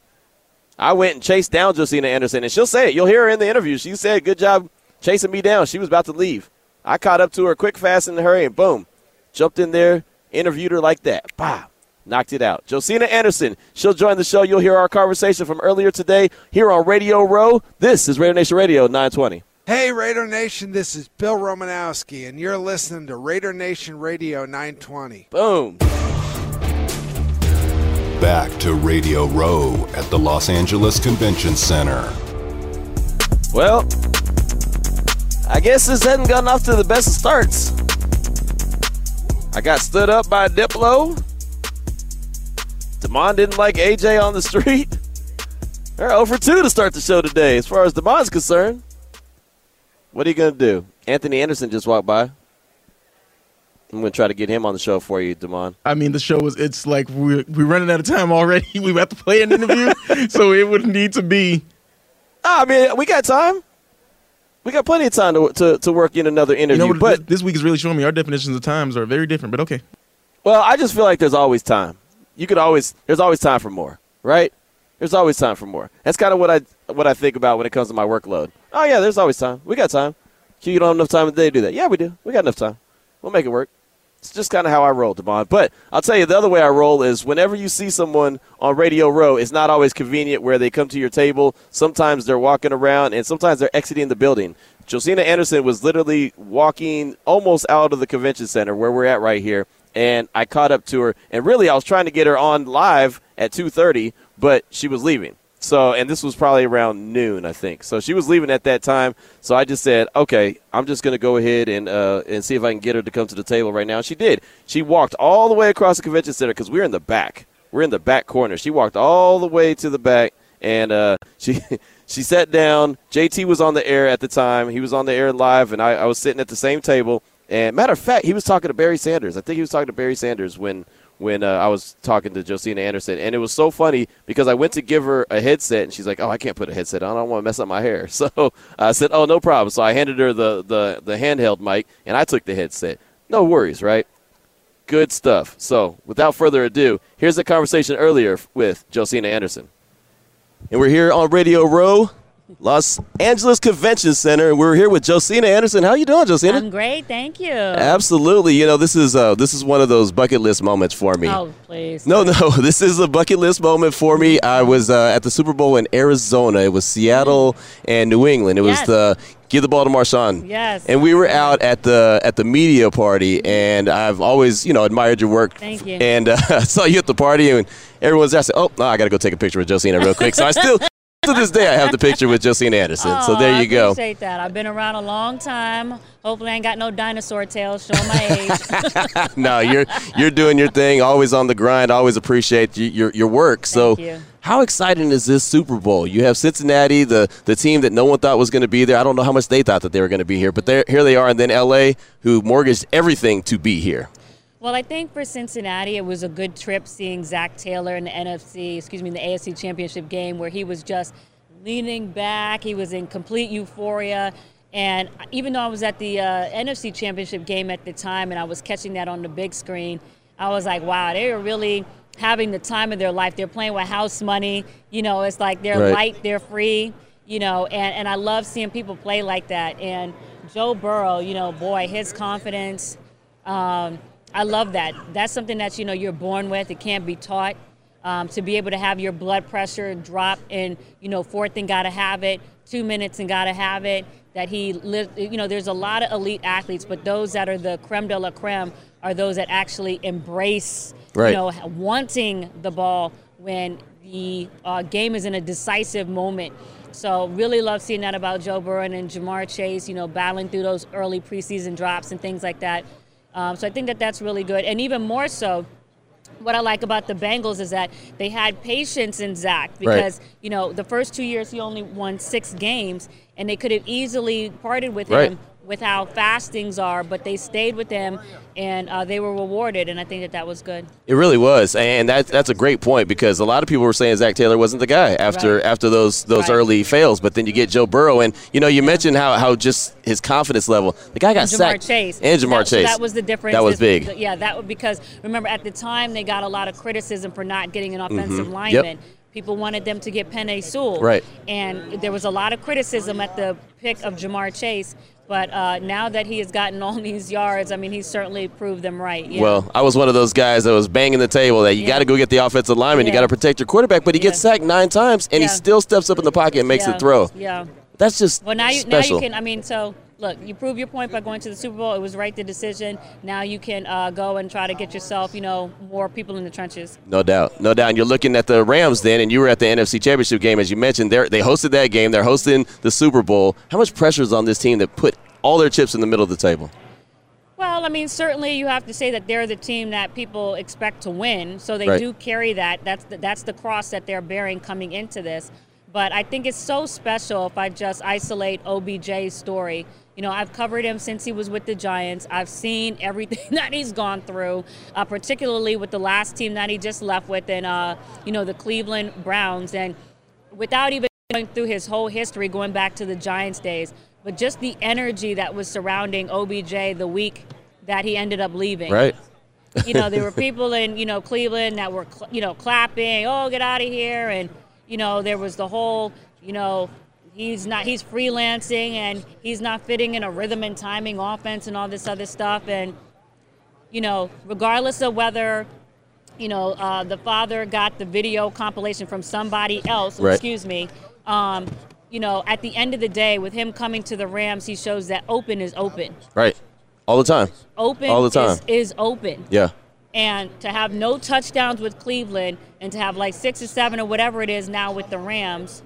I went and chased down Josina Anderson, and she'll say it. You'll hear her in the interview. She said, "Good job chasing me down." She was about to leave. I caught up to her quick, fast, in a hurry, and boom, jumped in there, interviewed her like that. Bah, knocked it out. Josina Anderson, she'll join the show. You'll hear our conversation from earlier today here on Radio Row. This is Raider Nation Radio 920. Hey, Raider Nation, this is Bill Romanowski, and you're listening to Raider Nation Radio 920. Boom. Back to Radio Row at the Los Angeles Convention Center. Well, I guess this hasn't gotten off to the best of starts. I got stood up by Diplo. Damon didn't like AJ on the street. They're 0 for 2 to start the show today, as far as Damon's concerned. What are you going to do? Anthony Anderson just walked by. I'm going to try to get him on the show for you, Damon. I mean, the show is, it's like we're, we're running out of time already. we have to play an interview, so it would need to be. Ah, I mean, we got time. We got plenty of time to, to, to work in another You interview. know but this, this week is really showing me our definitions of times are very different, but okay. Well, I just feel like there's always time. You could always there's always time for more, right? There's always time for more. That's kind of what I what I think about when it comes to my workload. Oh yeah, there's always time. We got time. You don't have enough time today to do that. Yeah, we do. We got enough time. We'll make it work. It's just kind of how I roll, Devon. But I'll tell you, the other way I roll is whenever you see someone on Radio Row, it's not always convenient where they come to your table. Sometimes they're walking around, and sometimes they're exiting the building. Josina Anderson was literally walking almost out of the convention center where we're at right here, and I caught up to her. And really, I was trying to get her on live at 2:30, but she was leaving. So, and this was probably around noon, I think. So she was leaving at that time. So I just said, okay, I'm just going to go ahead and uh, and see if I can get her to come to the table right now. She did. She walked all the way across the convention center because we're in the back. We're in the back corner. She walked all the way to the back, and uh, she she sat down. JT was on the air at the time. He was on the air live, and I, I was sitting at the same table. And matter of fact, he was talking to Barry Sanders. I think he was talking to Barry Sanders when when uh, I was talking to Josina Anderson, and it was so funny because I went to give her a headset, and she's like, "Oh, I can't put a headset on. I don't want to mess up my hair." So I said, "Oh, no problem." So I handed her the the the handheld mic, and I took the headset. No worries, right? Good stuff. So without further ado, here's the conversation earlier with Josina Anderson, and we're here on Radio Row. Los Angeles Convention Center, and we're here with Josina Anderson. How you doing, Josina? I'm great, thank you. Absolutely. You know, this is uh, this is one of those bucket list moments for me. Oh, please. No, no, this is a bucket list moment for me. I was uh, at the Super Bowl in Arizona. It was Seattle and New England. It was Yes. the give the ball to Marshawn. Yes. And we were out at the at the media party, and I've always you know admired your work. Thank you. And uh, I saw you at the party, and everyone's said, "Oh, no, I got to go take a picture with Josina real quick." So I still. To this day, I have the picture with Josina Anderson. so Oh, there I you go. appreciate that. I've been around a long time. Hopefully, I ain't got no dinosaur tails showing my age. no, you're you're doing your thing. Always on the grind. Always appreciate y- your your work. so, you. how exciting is this Super Bowl? You have Cincinnati, the the team that no one thought was going to be there. I don't know how much they thought that they were going to be here, but here they are, and then L.A., who mortgaged everything to be here. Well, I think for Cincinnati, it was a good trip seeing Zac Taylor in the NFC, excuse me, in the AFC Championship game where he was just leaning back. He was in complete euphoria. And even though I was at the uh, NFC Championship game at the time and I was catching that on the big screen, I was like, wow, they are really having the time of their life. They're playing with house money. You know, it's like they're Right. light, they're free, you know, and, and I love seeing people play like that. And Joe Burrow, you know, boy, his confidence. Um, I love that. That's something that you know you're born with. It can't be taught. Um, to be able to have your blood pressure drop in, you know, fourth and gotta have it, two minutes and gotta have it. That he lived, you know, there's a lot of elite athletes, but those that are the creme de la creme are those that actually embrace, Right. you know, wanting the ball when the uh, game is in a decisive moment. So really love seeing that about Joe Burrow and Ja'Marr Chase, you know, battling through those early preseason drops and things like that. Um, so I think that that's really good, and even more so. What I like about the Bengals is that they had patience in Zac because you know the first two years he only won six games, and they could have easily parted with Right. him with how fast things are, but they stayed with them and uh, they were rewarded, and I think that that was good. It really was, and that, that's a great point because a lot of people were saying Zac Taylor wasn't the guy after Right. after those those Right. early fails. But then you get Joe Burrow, and you know you mentioned how, how just his confidence level. The guy got And Jamar sacked. Chase and Jamar that, so Chase. that was the difference. That was big. Yeah, that was because remember at the time they got a lot of criticism for not getting an offensive Mhm. lineman. Yep. People wanted them to get Penei Sewell. Right. And there was a lot of criticism at the pick of Ja'Marr Chase. But uh, now that he has gotten all these yards, I mean, he's certainly proved them right. Yeah. Well, I was one of those guys that was banging the table that you Yeah. got to go get the offensive lineman, you got to protect your quarterback, but he gets sacked nine times and he still steps up in the pocket and makes yeah. the throw. Yeah. That's just Well, now you special. now you can. I mean, so look, you prove your point by going to the Super Bowl. It was right the decision. Now you can uh, go and try to get yourself, you know, more people in the trenches. No doubt, no doubt. And you're looking at the Rams then, and you were at the NFC Championship game, as you mentioned. They they hosted that game. They're hosting the Super Bowl. How much pressure is on this team that put all their chips in the middle of the table? Well, I mean, certainly you have to say that they're the team that people expect to win, so they Right. do carry that. That's the, that's the cross that they're bearing coming into this. But I think it's so special if I just isolate OBJ's story. You know, I've covered him since he was with the Giants. I've seen everything that he's gone through, uh, particularly with the last team that he just left with, and uh, you know, the Cleveland Browns. And without even going through his whole history, going back to the Giants days, but just the energy that was surrounding OBJ the week that he ended up leaving. Right. You know, there were people in you know Cleveland that were you know clapping, "Oh, get out of here!" and you know there was the whole you know he's not he's freelancing and he's not fitting in a rhythm and timing offense and all this other stuff and you know regardless of whether you know uh, the father got the video compilation from somebody else Right. excuse me um, you know at the end of the day with him coming to the rams he shows that open is open Right. All the time. open All the time. Is, is open Yeah. and to have no touchdowns with Cleveland and to have like six or seven or whatever it is now with the Rams.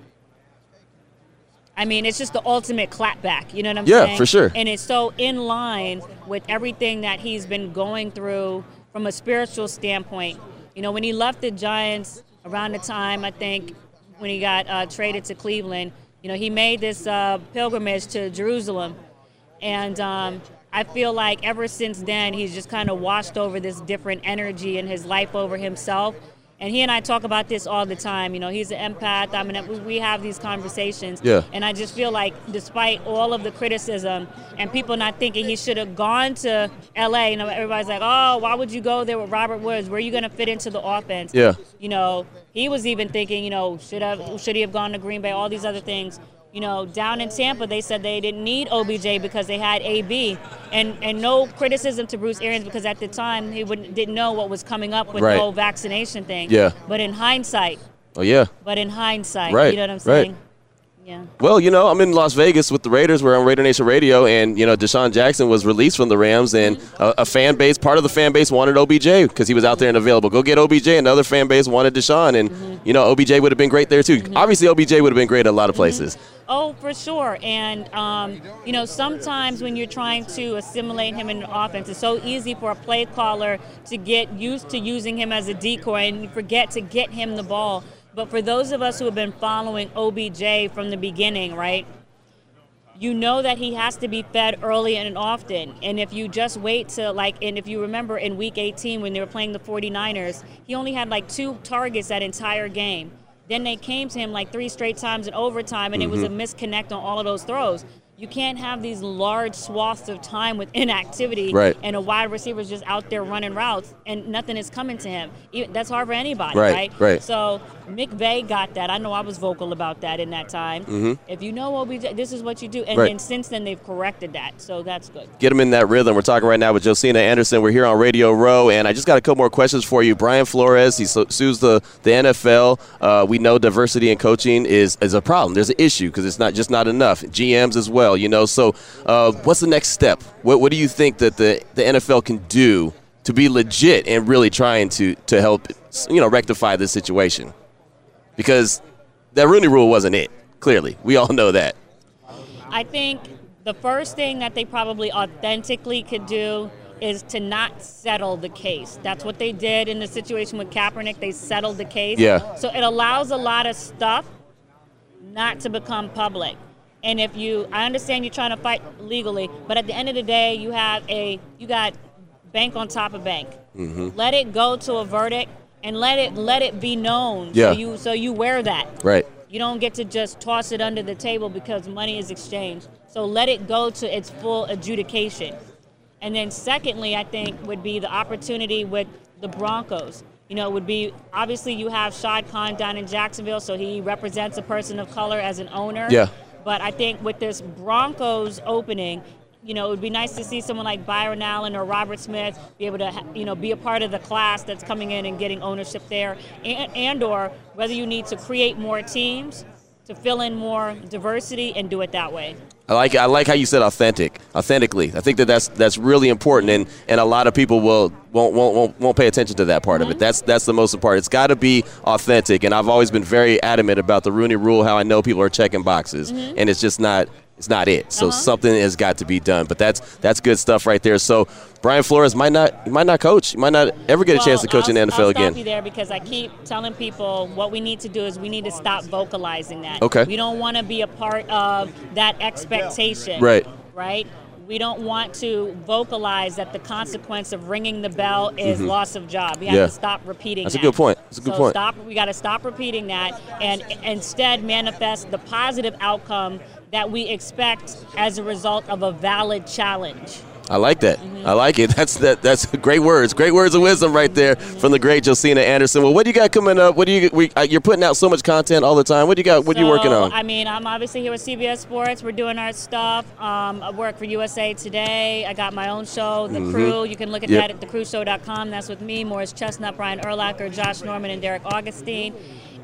I mean, it's just the ultimate clapback. You know what I'm Yeah, saying? for sure. And it's so in line with everything that he's been going through from a spiritual standpoint. You know, when he left the Giants around the time, I think, when he got uh, traded to Cleveland, you know, he made this uh, pilgrimage to Jerusalem. And um, I feel like ever since then, he's just kind of washed over this different energy in his life over himself. And he and I talk about this all the time. You know, he's an empath. I mean, we- have these conversations. Yeah. And I just feel like, despite all of the criticism and people not thinking he should have gone to LA, you know, everybody's like, oh, why would you go there with Robert Woods? Where are you going to fit into the offense? Yeah. You know, he was even thinking, you know, should have should he have gone to Green Bay? All these other things. You know, down in Tampa, they said they didn't need OBJ because they had AB, and and no criticism to Bruce Arians because at the time he wouldn't, didn't know what was coming up with Right. the whole vaccination thing. Yeah. But in hindsight, Oh yeah. but in hindsight, Right, you know what I'm right. saying? Yeah. Well, you know, I'm in Las Vegas with the Raiders. We're on Raider Nation Radio, and you know, DeSean Jackson was released from the Rams, and a, a fan base, part of the fan base, wanted OBJ because he was out there and available. Go get OBJ. Another fan base wanted Deshaun, and mm-hmm. You know, OBJ would have been great there too. Obviously, OBJ would have been great at a lot of places. Oh, for sure. And, um, you know, sometimes when you're trying to assimilate him in offense, it's so easy for a play caller to get used to using him as a decoy and forget to get him the ball. But for those of us who have been following OBJ from the beginning, right? You know that he has to be fed early and often. And if you just wait to like, and if you remember in week 18 when they were playing the 49ers, he only had like two targets that entire game. Then they came to him like three straight times in overtime, and it was a Mhm. misconnect on all of those throws. You can't have these large swaths of time with inactivity Right. and a wide receiver is just out there running routes and nothing is coming to him. That's hard for anybody, Right, right? right. So McVay got that. I know I was vocal about that in that time. Mhm. If you know OBJ, this is what you do. And Right. then since then, they've corrected that. So that's good. Get him in that rhythm. We're talking right now with Josina Anderson. We're here on Radio Row, and I just got a couple more questions for you. Brian Flores, he sues the, the NFL. Uh, we know diversity in coaching is, is a problem. There's an issue because it's not just not enough. GMs as well, you know. So, uh, what's the next step? What, what do you think that the, the NFL can do to be legit and really trying to, to help, you know, rectify this situation? Because that Rooney Rule wasn't it. Clearly, we all know that. I think the first thing that they probably authentically could do is to not settle the case. That's what they did in the situation with Kaepernick. They settled the case. Yeah. So it allows a lot of stuff not to become public. And if you, I understand you're trying to fight legally, but at the end of the day, you have a, you got bank on top of bank. Mm-hmm. Let it go to a verdict and let it let it be known. Yeah. So you so you wear that. Right. You don't get to just toss it under the table because money is exchanged. So let it go to its full adjudication. And then secondly, I think would be the opportunity with the Broncos. You know, it would be obviously you have Shad Khan down in Jacksonville, so he represents a person of color as an owner. Yeah. But I think with this Broncos opening, you know, it would be nice to see someone like Byron Allen or Robert Smith be able to, you know, be a part of the class that's coming in and getting ownership there, and, and or whether you need to create more teams to fill in more diversity and do it that way. I like I like how you said authentic, authentically. I think that that's that's really important, and, and a lot of people will won't won't won't, won't pay attention to that part of it. Mm-hmm. That's that's the most important. It's got to be authentic, and I've always been very adamant about the Rooney Rule. How I know people are checking boxes, mm-hmm. and it's just not it's not it. So something has got to be done. But that's that's good stuff right there. So Brian Flores might not he might not coach. He might not ever get a chance to coach in I'll- the NFL I'll again. You there because I keep telling people what we need to do is we need to stop vocalizing that. Okay. We don't want to be a part of that expectation. Right. Right. We don't want to vocalize that the consequence of ringing the bell is Mhm. loss of job. We have Yeah. to stop repeating That's a good point. That's a good so point. Stop. We got to stop repeating that and instead manifest the positive outcome that we expect as a result of a valid challenge. I like that. Mm-hmm. I like it. That's that. That's great words. Great words of wisdom right there from the great Josina Anderson. Well, what do you got coming up? What do you? We, uh, you're putting out so much content all the time. What do you got? What are you working on? I mean, I'm obviously here with CBS Sports. We're doing our stuff. Um, I work for USA Today. I got my own show, The Mhm. Crew. You can look at Yep. that at thecrewshow.com. That's with me, Morris Chestnut, Brian Urlacher, Josh Norman, and Derek Augustine.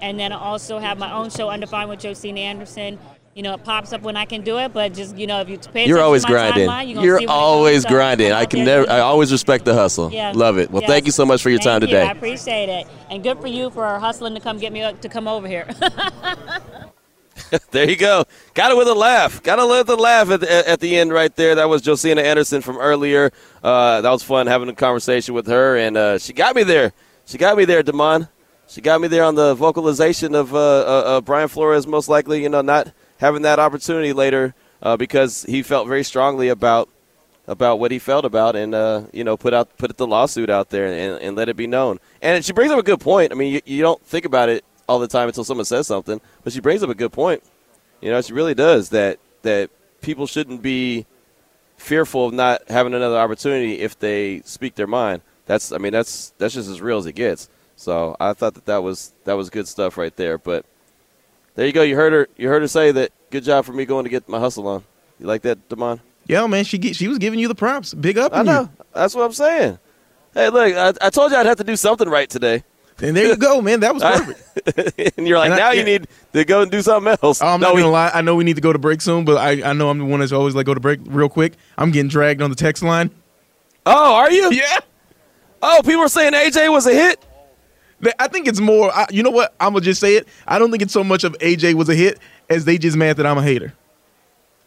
And then I also have my own show, Undefined with Josina Anderson. You know, it pops up when I can do it, but just, you know, if you pay You're always to my grinding. timeline, you're, You're always grinding. I can never. I always respect the hustle. Yeah. Love it. Well, Yes. thank you so much for your time Thank you. today. I appreciate it, and good for you for hustling to come get me to come over here. there you go. Got it with a laugh. Got with a laugh at the, at the end right there. That was Josina Anderson from earlier. Uh, that was fun having a conversation with her, and uh, she got me there. She got me there, Damon. She got me there on the vocalization of uh, uh, uh, Brian Flores, most likely, you know, not having that opportunity later uh, because he felt very strongly about about what he felt about, and uh, you know, put out put the lawsuit out there and, and let it be known. And she brings up a good point. I mean, you, you don't think about it all the time until someone says something, but she brings up a good point. You know, she really does that that people shouldn't be fearful of not having another opportunity if they speak their mind. That's I mean that's that's just as real as it gets. So I thought that that was that was good stuff right there. But there you go. You heard her. You heard her say that. Good job for me going to get my hustle on. You like that, Damon? Yeah, man, she she was giving you the props. Big up. I know. You. That's what I'm saying. Hey, look, I, I told you I'd have to do something right today. And there you go, man. That was perfect. and you're like, And I- now you need to go and do something else. Oh, I'm no, not gonna lie. I know we need to go to break soon, but I, I know I'm the one that's always like go to break real quick. I'm getting dragged on the text line. Oh, are you? Yeah. Oh, people are saying AJ was a hit. I think it's more. I, you know what? I'm gonna just say it. I don't think it's so much of AJ was a hit as they just mad that I'm a hater.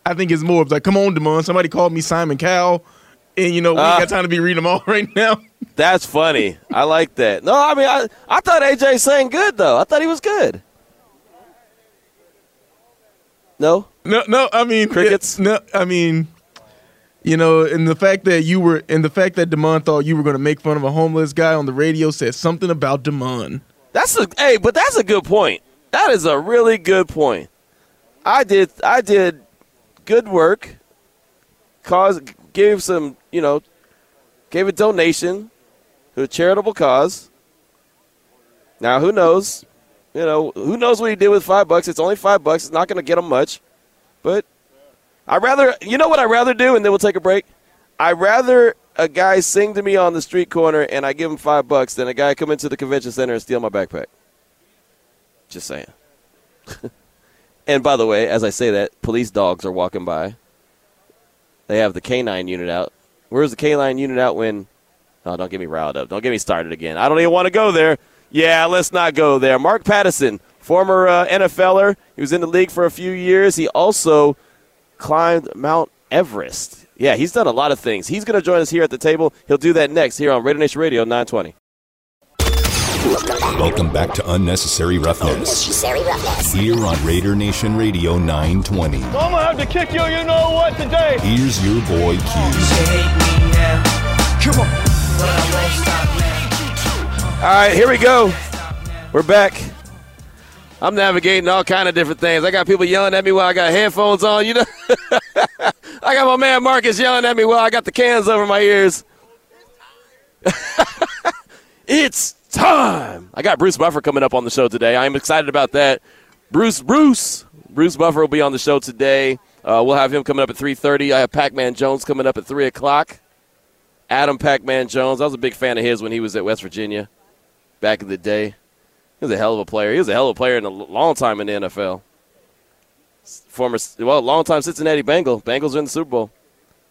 I think it's more of like, come on, Demond. Somebody called me Simon Cowell, and you know we ain't got uh. time to be reading them all right now. That's funny. I like that. No, I mean, I, I thought AJ sang good though. I thought he was good. No, No, no. I mean Crickets? no, I mean, you know, and the fact that you were, and the fact that Demond thought you were going to make fun of a homeless guy on the radio says something about Demond. that's a hey, but that's a good point. That is a really good point. I did I did good work. Cause gave some you know gave a donation to a charitable cause. Now who knows? You know who knows what he did with five bucks? It's only five bucks. It's not going to get him much, but I rather you know what I rather do, and then we'll take a break. I rather a guy sing to me on the street corner and I give him five bucks than a guy come into the convention center and steal my backpack. Just saying. and by the way, as I say that, police dogs are walking by. They have the canine unit out. Where's the canine unit out when? Oh, don't get me riled up. Don't get me started again. I don't even want to go there. Yeah, let's not go there. Mark Pattison, former uh, NFLer. He was in the league for a few years. He also climbed Mount Everest. Yeah, he's done a lot of things. He's going to join us here at the table. He'll do that next here on Raider Nation Radio 920. Welcome back to Unnecessary Roughness. Unnecessary Roughness. Here on Raider Nation Radio 920. I'm gonna have to kick you, you know what, today. Here's your boy Q. Come on. All right, here we go. We're back. I'm navigating all kind of different things. I got people yelling at me while I got headphones on. You know, I got my man Marcus yelling at me while I got the cans over my ears. it's time. I got Bruce Buffer coming up on the show today. I'm excited about that. Bruce, Bruce, Bruce Buffer will be on the show today. Uh, we'll have him coming up at 3:30. I have Pac-Man Jones coming up at three o'clock. Adam Pac-Man Jones. I was a big fan of his when he was at West Virginia back in the day. He was a hell of a player. He was a hell of a player in a long time in the NFL. Former, well, long time Cincinnati Bengal. Bengals are in the Super Bowl.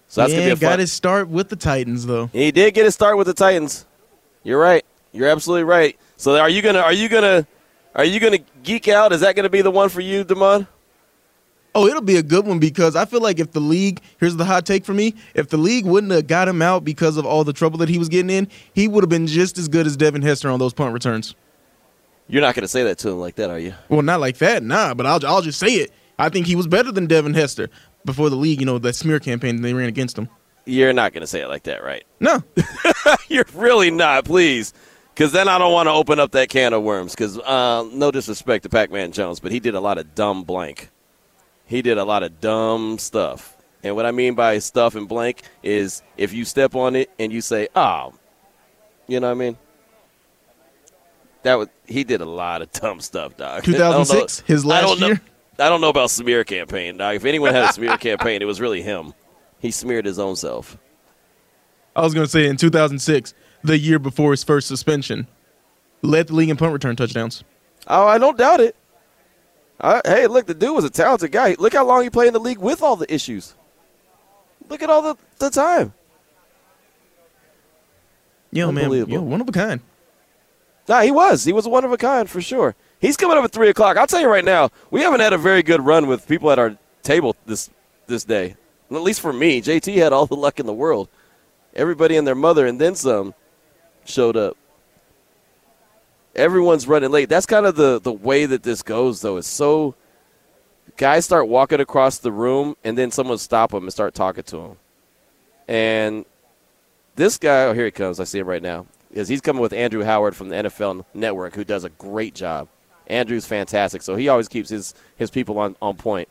So that's yeah, gonna be a got fun. his start with the Titans though. He did get his start with the Titans. You're right. You're absolutely right. So are you gonna are you gonna are you gonna geek out? Is that gonna be the one for you, Demond? Oh, it'll be a good one because I feel like if the league, here's the hot take for me, if the league wouldn't have got him out because of all the trouble that he was getting in, he would have been just as good as Devin Hester on those punt returns. You're not gonna say that to him like that, are you? Well, not like that, nah, but I'll, I'll just say it. I think he was better than Devin Hester before the league, you know, that smear campaign they ran against him. You're not gonna say it like that, right? No. You're really not, please. Because then I don't want to open up that can of worms. Because uh, no disrespect to Pac-Man Jones, but he did a lot of dumb blank. He did a lot of dumb stuff. And what I mean by stuff and blank is if you step on it and you say, "Oh," you know what I mean. That was he did a lot of dumb stuff, dog. 2006, his I last know- year? I don't know about smear campaign, dog. If anyone had a smear campaign, it was really him. He smeared his own self. I was going to say in 2006, the year before his first suspension, led the league in punt return touchdowns. Oh, I don't doubt it. Uh, hey, look, the dude was a talented guy. Look how long he played in the league with all the issues. Look at all the, the time. Yo, man, yo, one of a kind. Nah, he was. He was one of a kind for sure. He's coming up at three o'clock. I'll tell you right now, we haven't had a very good run with people at our table this this day. At least for me, JT had all the luck in the world. Everybody and their mother and then some showed up. Everyone's running late. That's kind of the the way that this goes, though. It's so guys start walking across the room and then someone stop them and start talking to them. And this guy, oh, here he comes. I see him right now. Is he's coming with Andrew Howard from the NFL Network, who does a great job. Andrew's fantastic, so he always keeps his his people on on point.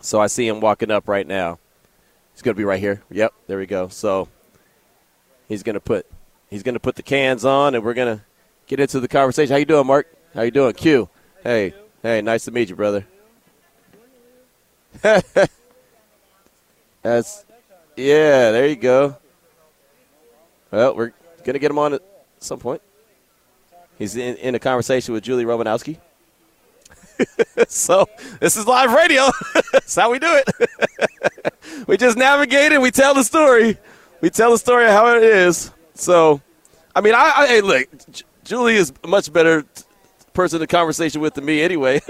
So I see him walking up right now. He's going to be right here. Yep, there we go. So he's going to put he's going to put the cans on, and we're going to get into the conversation. How you doing, Mark? How you doing, Q? Hey, hey, nice to meet you, brother. That's yeah. There you go. Well, we're gonna get him on at some point. He's in, in a conversation with Julie Romanowski. so this is live radio. That's how we do it. we just navigate it. We tell the story. We tell the story of how it is. So, I mean, I, I hey, look, Julie is a much better person to conversation with than me anyway.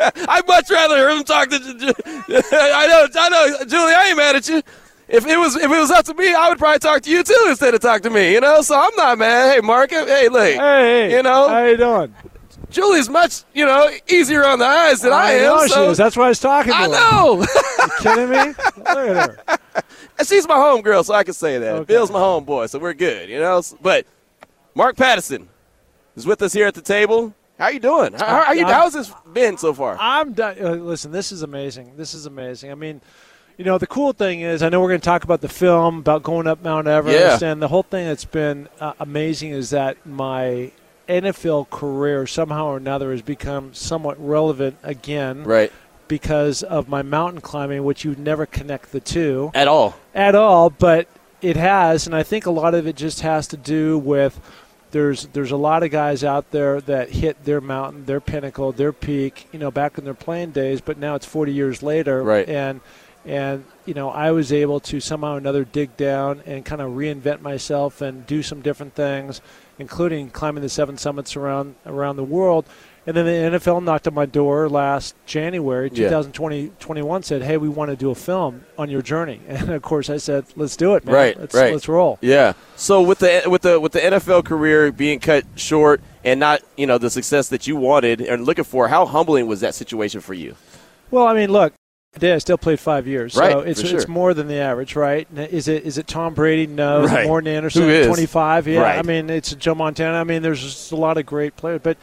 I'd much rather hear him talk to. I know, I know, Julie. I ain't mad at you. If it was if it was up to me, I would probably talk to you too instead of talk to me. You know, so I'm not mad. Hey, Mark. Hey, Lee. Hey, hey. you know, how you doing? Julie's much you know easier on the eyes than I, I am. know she so is. That's why I was talking to I her. know. you kidding me? Look at her. And she's my home girl, so I can say that. Bill's my home boy, so we're good, you know. But Mark Pattison is with us here at the table. How you doing? How, how are you? I'm- How's this been so far? I'm done. Uh, listen, this is amazing. This is amazing. I mean, you know, the cool thing is, I know we're going to talk about the film about going up Mount Everest, Yeah. and the whole thing that's been uh, amazing is that my NFL career somehow or another has become somewhat relevant again, Right. Because of my mountain climbing, which you never connect the two At all. at all, but it has, and I think a lot of it just has to do with there's there's a lot of guys out there that hit their mountain, their pinnacle, their peak, you know, back in their playing days, but now it's 40 years later, Right. And and you know, I was able to somehow or another dig down and kind of reinvent myself and do some different things. including climbing the seven summits around around the world. And then the NFL knocked on my door last January, Yeah. said, "Hey, we want to do a film on your journey." And of course, I said, "Let's do it, man. Right, let's, right. Let's roll." Yeah. So with the with the with the NFL career being cut short and not you know the success that you wanted and looking for, how humbling was that situation for you? Well, I mean, look, I did. I still played five years, Right, so it's for sure. it's more than the average, right? Is it is it Tom Brady? No. Right. Morten Andersen, Who is? twenty five. Yeah, Right. I mean, it's Joe Montana. I mean, there's just a lot of great players, but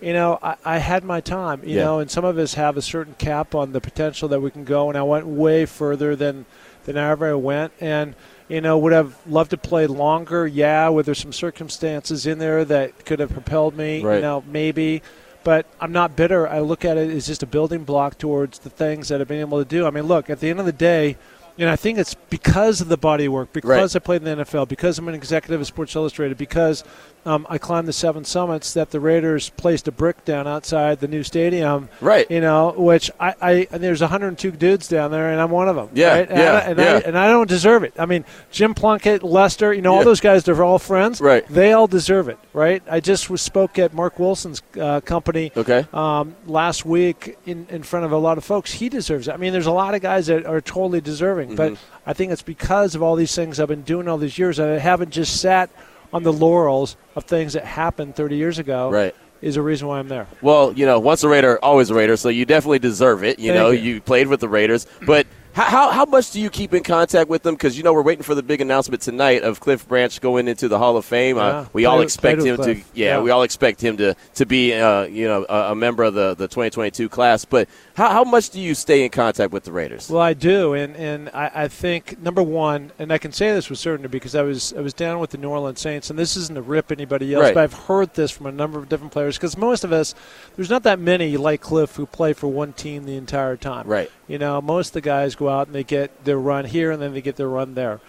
you know, I, I had my time, you Yeah. know, and some of us have a certain cap on the potential that we can go, and I went way further than than I ever went, and. You know, would have loved to play longer. Yeah, were there some circumstances in there that could have propelled me? Right. You know, maybe but I'm not bitter. I look at it as just a building block towards the things that I've been able to do. I mean, look, at the end of the day, and I think it's because of the body work, because I played in the NFL, because I'm an executive at Sports Illustrated, because um, I climbed the seven summits that the Raiders placed a brick down outside the new stadium. Right. You know, which I, I and there's 102 dudes down there, and I'm one of them. Yeah, Right? And, yeah, I, and, yeah. I, and I don't deserve it. I mean, Jim Plunkett, Lester, you know, all those guys, they're all friends. Right. They all deserve it, right? I just was spoke at Mark Wilson's uh, company Okay. um, last week in, in front of a lot of folks. He deserves it. I mean, there's a lot of guys that are totally deserving, but Mm-hmm. I think it's because of all these things I've been doing all these years, and I haven't just sat on the laurels of things that happened 30 years ago. Right. Is a reason why I'm there. Well, you know, once a Raider, always a Raider. So you definitely deserve it. You Thank know, you. you played with the Raiders, but. How, how, how much do you keep in contact with them? Because you know we're waiting for the big announcement tonight of Cliff Branch going into the Hall of Fame. Yeah, uh, we all expect him to, yeah, Yeah. we all expect him to to be, uh, you know, a, a member of the, the 2022 class. But how, how much do you stay in contact with the Raiders? Well, I do, and and I, I think number one, and I can say this with certainty because I was I was down with the New Orleans Saints, and this isn't to rip anybody else, Right. but I've heard this from a number of different players because most of us, there's not that many like Cliff who play for one team the entire time. Right. You know, most of the guys go out and they get their run here, and then they get their run there.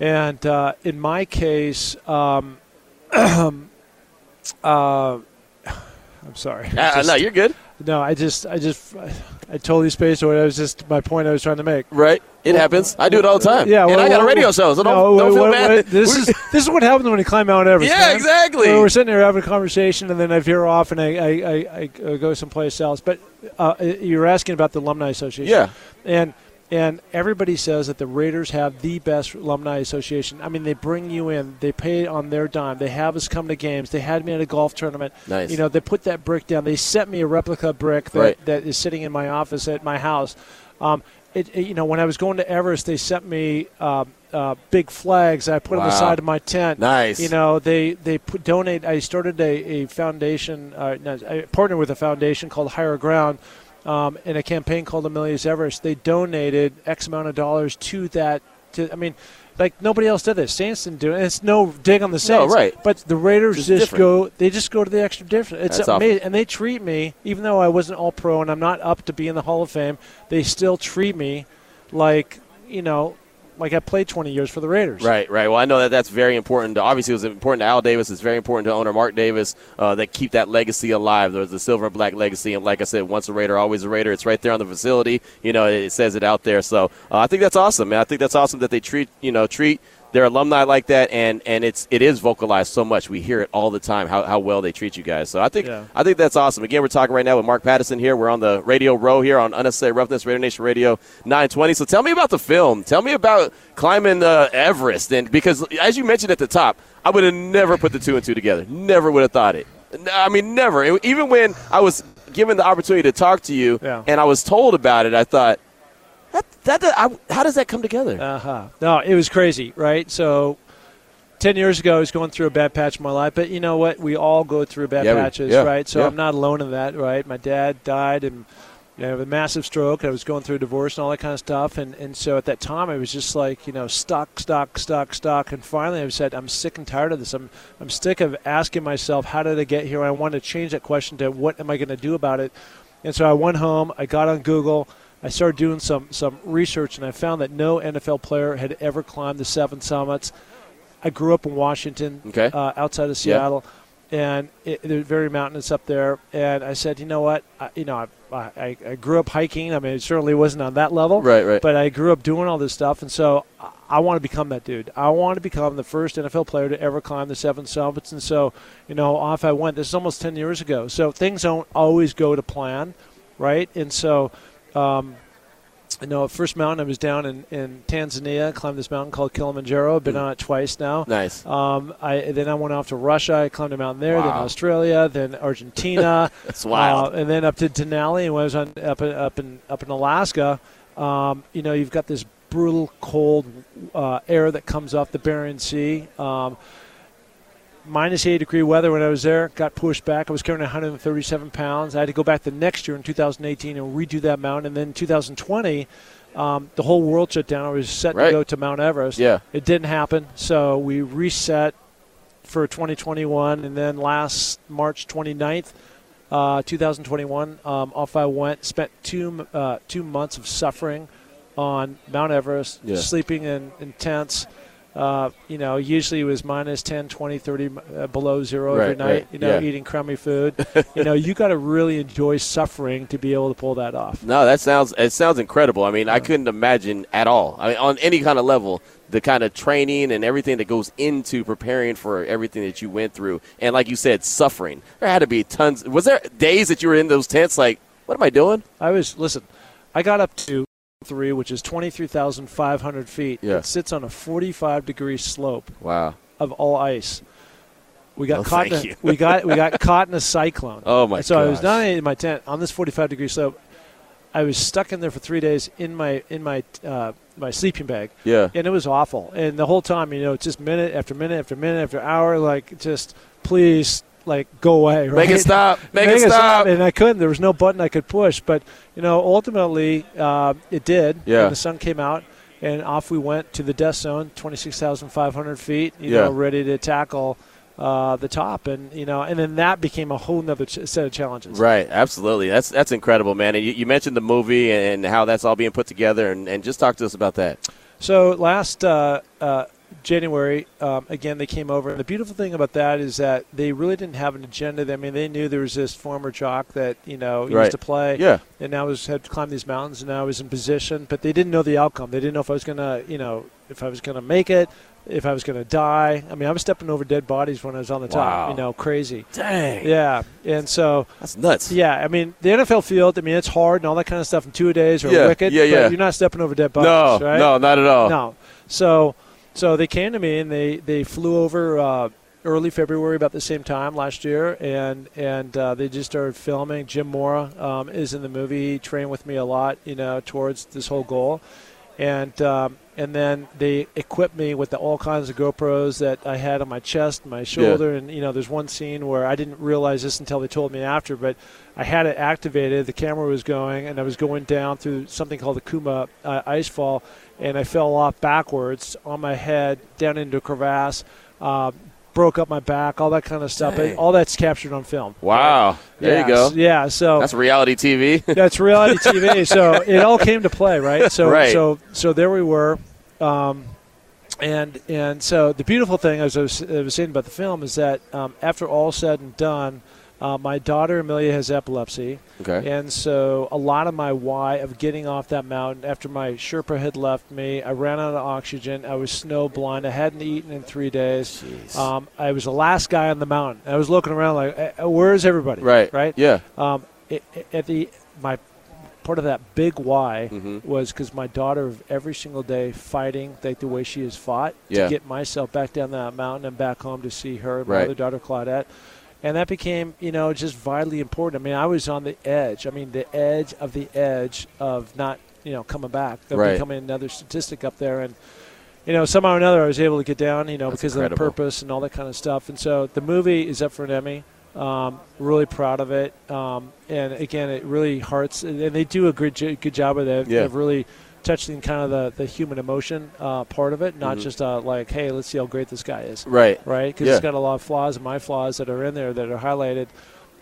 And uh, in my case, um, uh, I'm sorry. Uh, no, you're good. No, I just, I just, I totally spaced away. That was just my point I was trying to make. Right. It happens. I do it all the time. Yeah, and I got a radio show, so don't, no, don't feel bad. this, is, this is what happens when you climb Mount Everest. Yeah, man. exactly. So we're sitting there having a conversation, and then I veer off and I, I, I, I go someplace else. But uh, you're asking about the alumni association. Yeah. and and everybody says that the Raiders have the best alumni association. I mean, they bring you in, they pay on their dime, they have us come to games, they had me at a golf tournament. Nice. You know, they put that brick down. They sent me a replica brick that, Right. that is sitting in my office at my house. Um, it, it- you know, when I was going to Everest, they sent me uh, uh, big flags. I put on the side of my tent. Nice. You know, they they put, donate. I started a, a foundation. Uh, I partnered with a foundation called Higher Ground. Um, in a campaign called Amelia's Everest, they donated X amount of dollars to that. To I mean, like nobody else did this. Saints didn't do it. And it's no dig on the Saints, right. But the Raiders Just just, go. They just go to the extra different. It's That's amazing, and they treat me, even though I wasn't All Pro and I'm not up to be in the Hall of Fame. They still treat me like you know, like I played 20 years for the Raiders. Right, right. Well, I know that that's very important. Obviously, it was important to Al Davis. It's very important to owner Mark Davis uh, that keep that legacy alive. There's the silver and black legacy, and like I said, once a Raider, always a Raider. It's right there on the facility. You know, it, it says it out there. So uh, I think that's awesome, man. I think that's awesome that they treat you know treat their alumni like that, and and it's it is vocalized so much. We hear it all the time how, how well they treat you guys. So I think Yeah. I think that's awesome. Again, we're talking right now with Mark Pattison here. We're on the radio row here on Unnecessary Roughness, Raider Nation Radio 920. So tell me about the film. Tell me about climbing uh, Everest. And because, as you mentioned at the top, I would have never put the two and two together. Never would have thought it. I mean, never. Even when I was given the opportunity to talk to you Yeah. and I was told about it, I thought, that, that, that- I, how does that come together? Uh huh. No, it was crazy, right? So. Ten years ago, I was going through a bad patch in my life, but you know what? We all go through bad Yeah, we- patches, yeah, right? So yeah. I'm not alone in that, right? My dad died, and you know, a massive stroke. I was going through a divorce and all that kind of stuff, and and so at that time, I was just like, you know, stuck, stuck, stuck, stuck, and finally, I said, I'm sick and tired of this. I'm I'm sick of asking myself, how did I get here? I wanted to change that question to what am I going to do about it? And so I went home. I got on Google. I started doing some some research, and I found that no NFL player had ever climbed the seven summits. I grew up in Washington, Okay. uh, outside of. Seattle, and it, they're very mountainous up there. And I said, you know what, I, you know, I, I, I grew up hiking. I mean, it certainly wasn't on that level, Right, right. But I grew up doing all this stuff, and so I- I want to become that dude. I want to become the first NFL player to ever climb the seven summits. And so, you know, off I went. This is almost ten years ago. So things don't always go to plan, right? And so. Um, you know, first mountain I was down in, in Tanzania, climbed this mountain called Kilimanjaro. Been on it twice now. Nice. Um, I then I went off to Russia. I climbed a mountain there. Then Australia. Then Argentina. That's wild. Uh, and then up to Denali. And when I was on up in, up in up in Alaska, um, you know, you've got this brutal cold uh, air that comes off the Bering Sea. Um, minus 8 degree weather when I was there. Got pushed back. I was carrying 137 pounds. I had to go back the next year in 2018 and redo that mountain. And then 2020, um, the whole world shut down. I was set Right. to go to Mount Everest. Yeah. It didn't happen. So we reset for 2021. And then last March 29th, uh, 2021, um, off I went. Spent two, uh, two months of suffering on Mount Everest, Yeah. sleeping in, in tents. Uh, you know, usually it was minus 10, 20, 30 uh, below zero every night, right, you know, yeah. eating crummy food. you know, you got to really enjoy suffering to be able to pull that off. No, that sounds it sounds incredible. I mean, I couldn't imagine at all. I mean, on any kind of level, the kind of training and everything that goes into preparing for everything that you went through, and like you said, suffering. There had to be tons. Was there days that you were in those tents like, what am I doing? I was, listen, I got up to three, which is 23,500 feet. Yeah. It sits on a 45 degree slope Wow. of all ice. We got Oh, caught. In a, we got we got caught in a cyclone. Oh, my So I was gosh. not in my tent on this 45 degree slope. I was stuck in there for three days in my in my uh, my sleeping bag. Yeah. and it was awful. And the whole time, you know, it's just minute after minute after minute after hour, like just please, like go away. Right? Make it stop. Make it stop. And I couldn't. There was no button I could push. But you know, ultimately, uh, it did. Yeah. And the sun came out, and off we went to the death zone, 26,500 feet. You Yeah. know, ready to tackle. Uh, the top, and you know, and then that became a whole nother ch- set of challenges. Right, absolutely. That's that's incredible, man. And you, you mentioned the movie and how that's all being put together, and, and just talk to us about that. So last uh, uh, January, um, again, they came over. And the beautiful thing about that is that they really didn't have an agenda. I mean, they knew there was this former jock that you know Right. used to play, Yeah. and now was had to climb these mountains, and now I was in position. But they didn't know the outcome. They didn't know if I was gonna, you know, if I was gonna make it, if I was gonna die. I mean, I was stepping over dead bodies when I was on the top. Wow. You know, crazy. Dang. Yeah, and so That's nuts. yeah, I mean the NFL field. I mean it's hard and all that kind of stuff. And two days or Yeah, wicked. yeah, but yeah. You're not stepping over dead No, bodies, right? no, not at all. No. So, so they came to me and they they flew over uh, early February about the same time last year, and and uh, they just started filming. Jim Mora um, is in the movie. He trained with me a lot, you know, towards this whole goal, and. Um, and then they equipped me with the, all kinds of GoPros that I had on my chest, my shoulder, and you know, there's one scene where I didn't realize this until they told me after, but I had it activated. The camera was going, and I was going down through something called the Khumbu uh, ice fall, and I fell off backwards on my head down into a crevasse. Uh, broke up my back, all that kind of stuff. All that's captured on film. Wow. There Yeah, you go. Yeah, so That's reality TV. that's reality TV. So it all came to play, right? So Right. so so there we were, um, and and so the beautiful thing, as I was, I was saying about the film, is that um, after all said and done, uh, my daughter Amelia has epilepsy. Okay. And so a lot of my why of getting off that mountain after my Sherpa had left me, I ran out of oxygen. I was snow blind. I hadn't eaten in three days. Um, I was the last guy on the mountain. I was looking around like, "Eh, eh, where's everybody? Right. Right. Yeah. Um, it, it- at the my part of that big why Mhm. was because my daughter every single day fighting like the way she has fought Yeah. to get myself back down that mountain and back home to see her, my Right. other daughter Claudette. And that became, you know, just vitally important. I mean, I was on the edge. I mean, the edge of the edge of not, you know, coming back, of Right. becoming another statistic up there. And, you know, somehow or another, I was able to get down, you know, That's because of the purpose and all that kind of stuff. And so the movie is up for an Emmy. Um, really proud of it. Um, and again, it really hearts, and they do a good, good job of that. Yeah. Of really touching kind of the, the human emotion uh, part of it, not Mhm. just uh, like, hey, let's see how great this guy is. Right. Right? Because Yeah. it's got a lot of flaws and my flaws that are in there that are highlighted.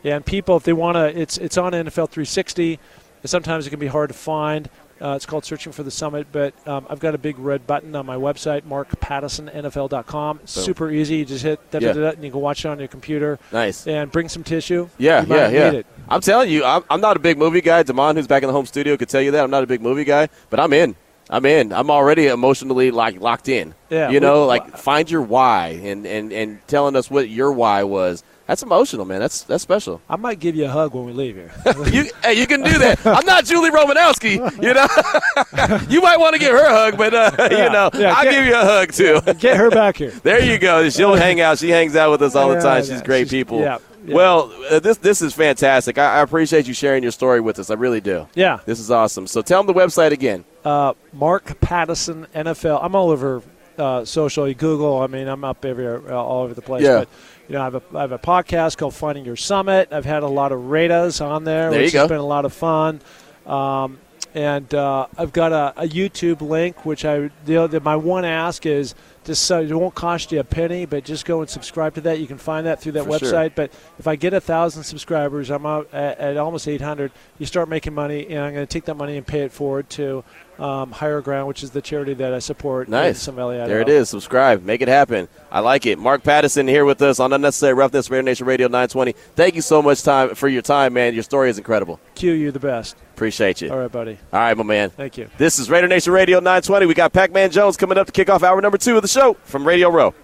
And people, if they want to, it's it's on NFL 360. Sometimes it can be hard to find. Uh, it's called Searching for the Summit, but um, I've got a big red button on my website, markpattisonnfl.com. Super easy. You just hit that Yeah. and you can watch it on your computer. Nice. And bring some tissue. Yeah, yeah, yeah. I'm telling you, I'm, I'm not a big movie guy. Damon, who's back in the home studio, could tell you that I'm not a big movie guy, but I'm in. I'm in. I'm already emotionally like locked in. Yeah, you know, like find your why and, and, and telling us what your why was. That's emotional, man. That's that's special. I might give you a hug when we leave here. you, hey, you can do that. I'm not Julie Romanowski. You know, you might want to give her a hug, but uh, Yeah, you know, yeah, I'll get- give you a hug too. Get her back here. There you go. She'll hang out. She hangs out with us all the time. She's great she's- people. yeah, yeah. Well, uh, this this is fantastic. I, I appreciate you sharing your story with us. I really do. Yeah. This is awesome. So tell them the website again. Uh, Mark Pattison NFL. I'm all over uh, social. You Google. I mean, I'm up everywhere, uh, all over the place. Yeah. But you know, I have a I have a podcast called Finding Your Summit. I've had a lot of ratas on there, There which has been a lot of fun. Um, and uh, I've got a, a YouTube link, which I the, the, my one ask is just so it won't cost you a penny, but just go and subscribe to that. You can find that through that For sure. website. But if I get a thousand subscribers, I'm out at, at almost 800. You start making money, and I'm going to take that money and pay it forward to um, Higher Ground, which is the charity that I support. Nice. Valley, There it is. Subscribe. Make it happen. I like it. Mark Pattison here with us on Unnecessary Roughness, Raider Nation Radio 920. Thank you so much time for your time, man. Your story is incredible. Q, you the best. Appreciate you. All right, buddy. All right, my man. Thank you. This is Raider Nation Radio 920. We got Pac Man Jones coming up to kick off hour number two of the show from Radio Row.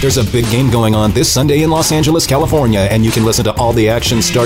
There's a big game going on this Sunday in Los Angeles, California, and you can listen to all the action starting.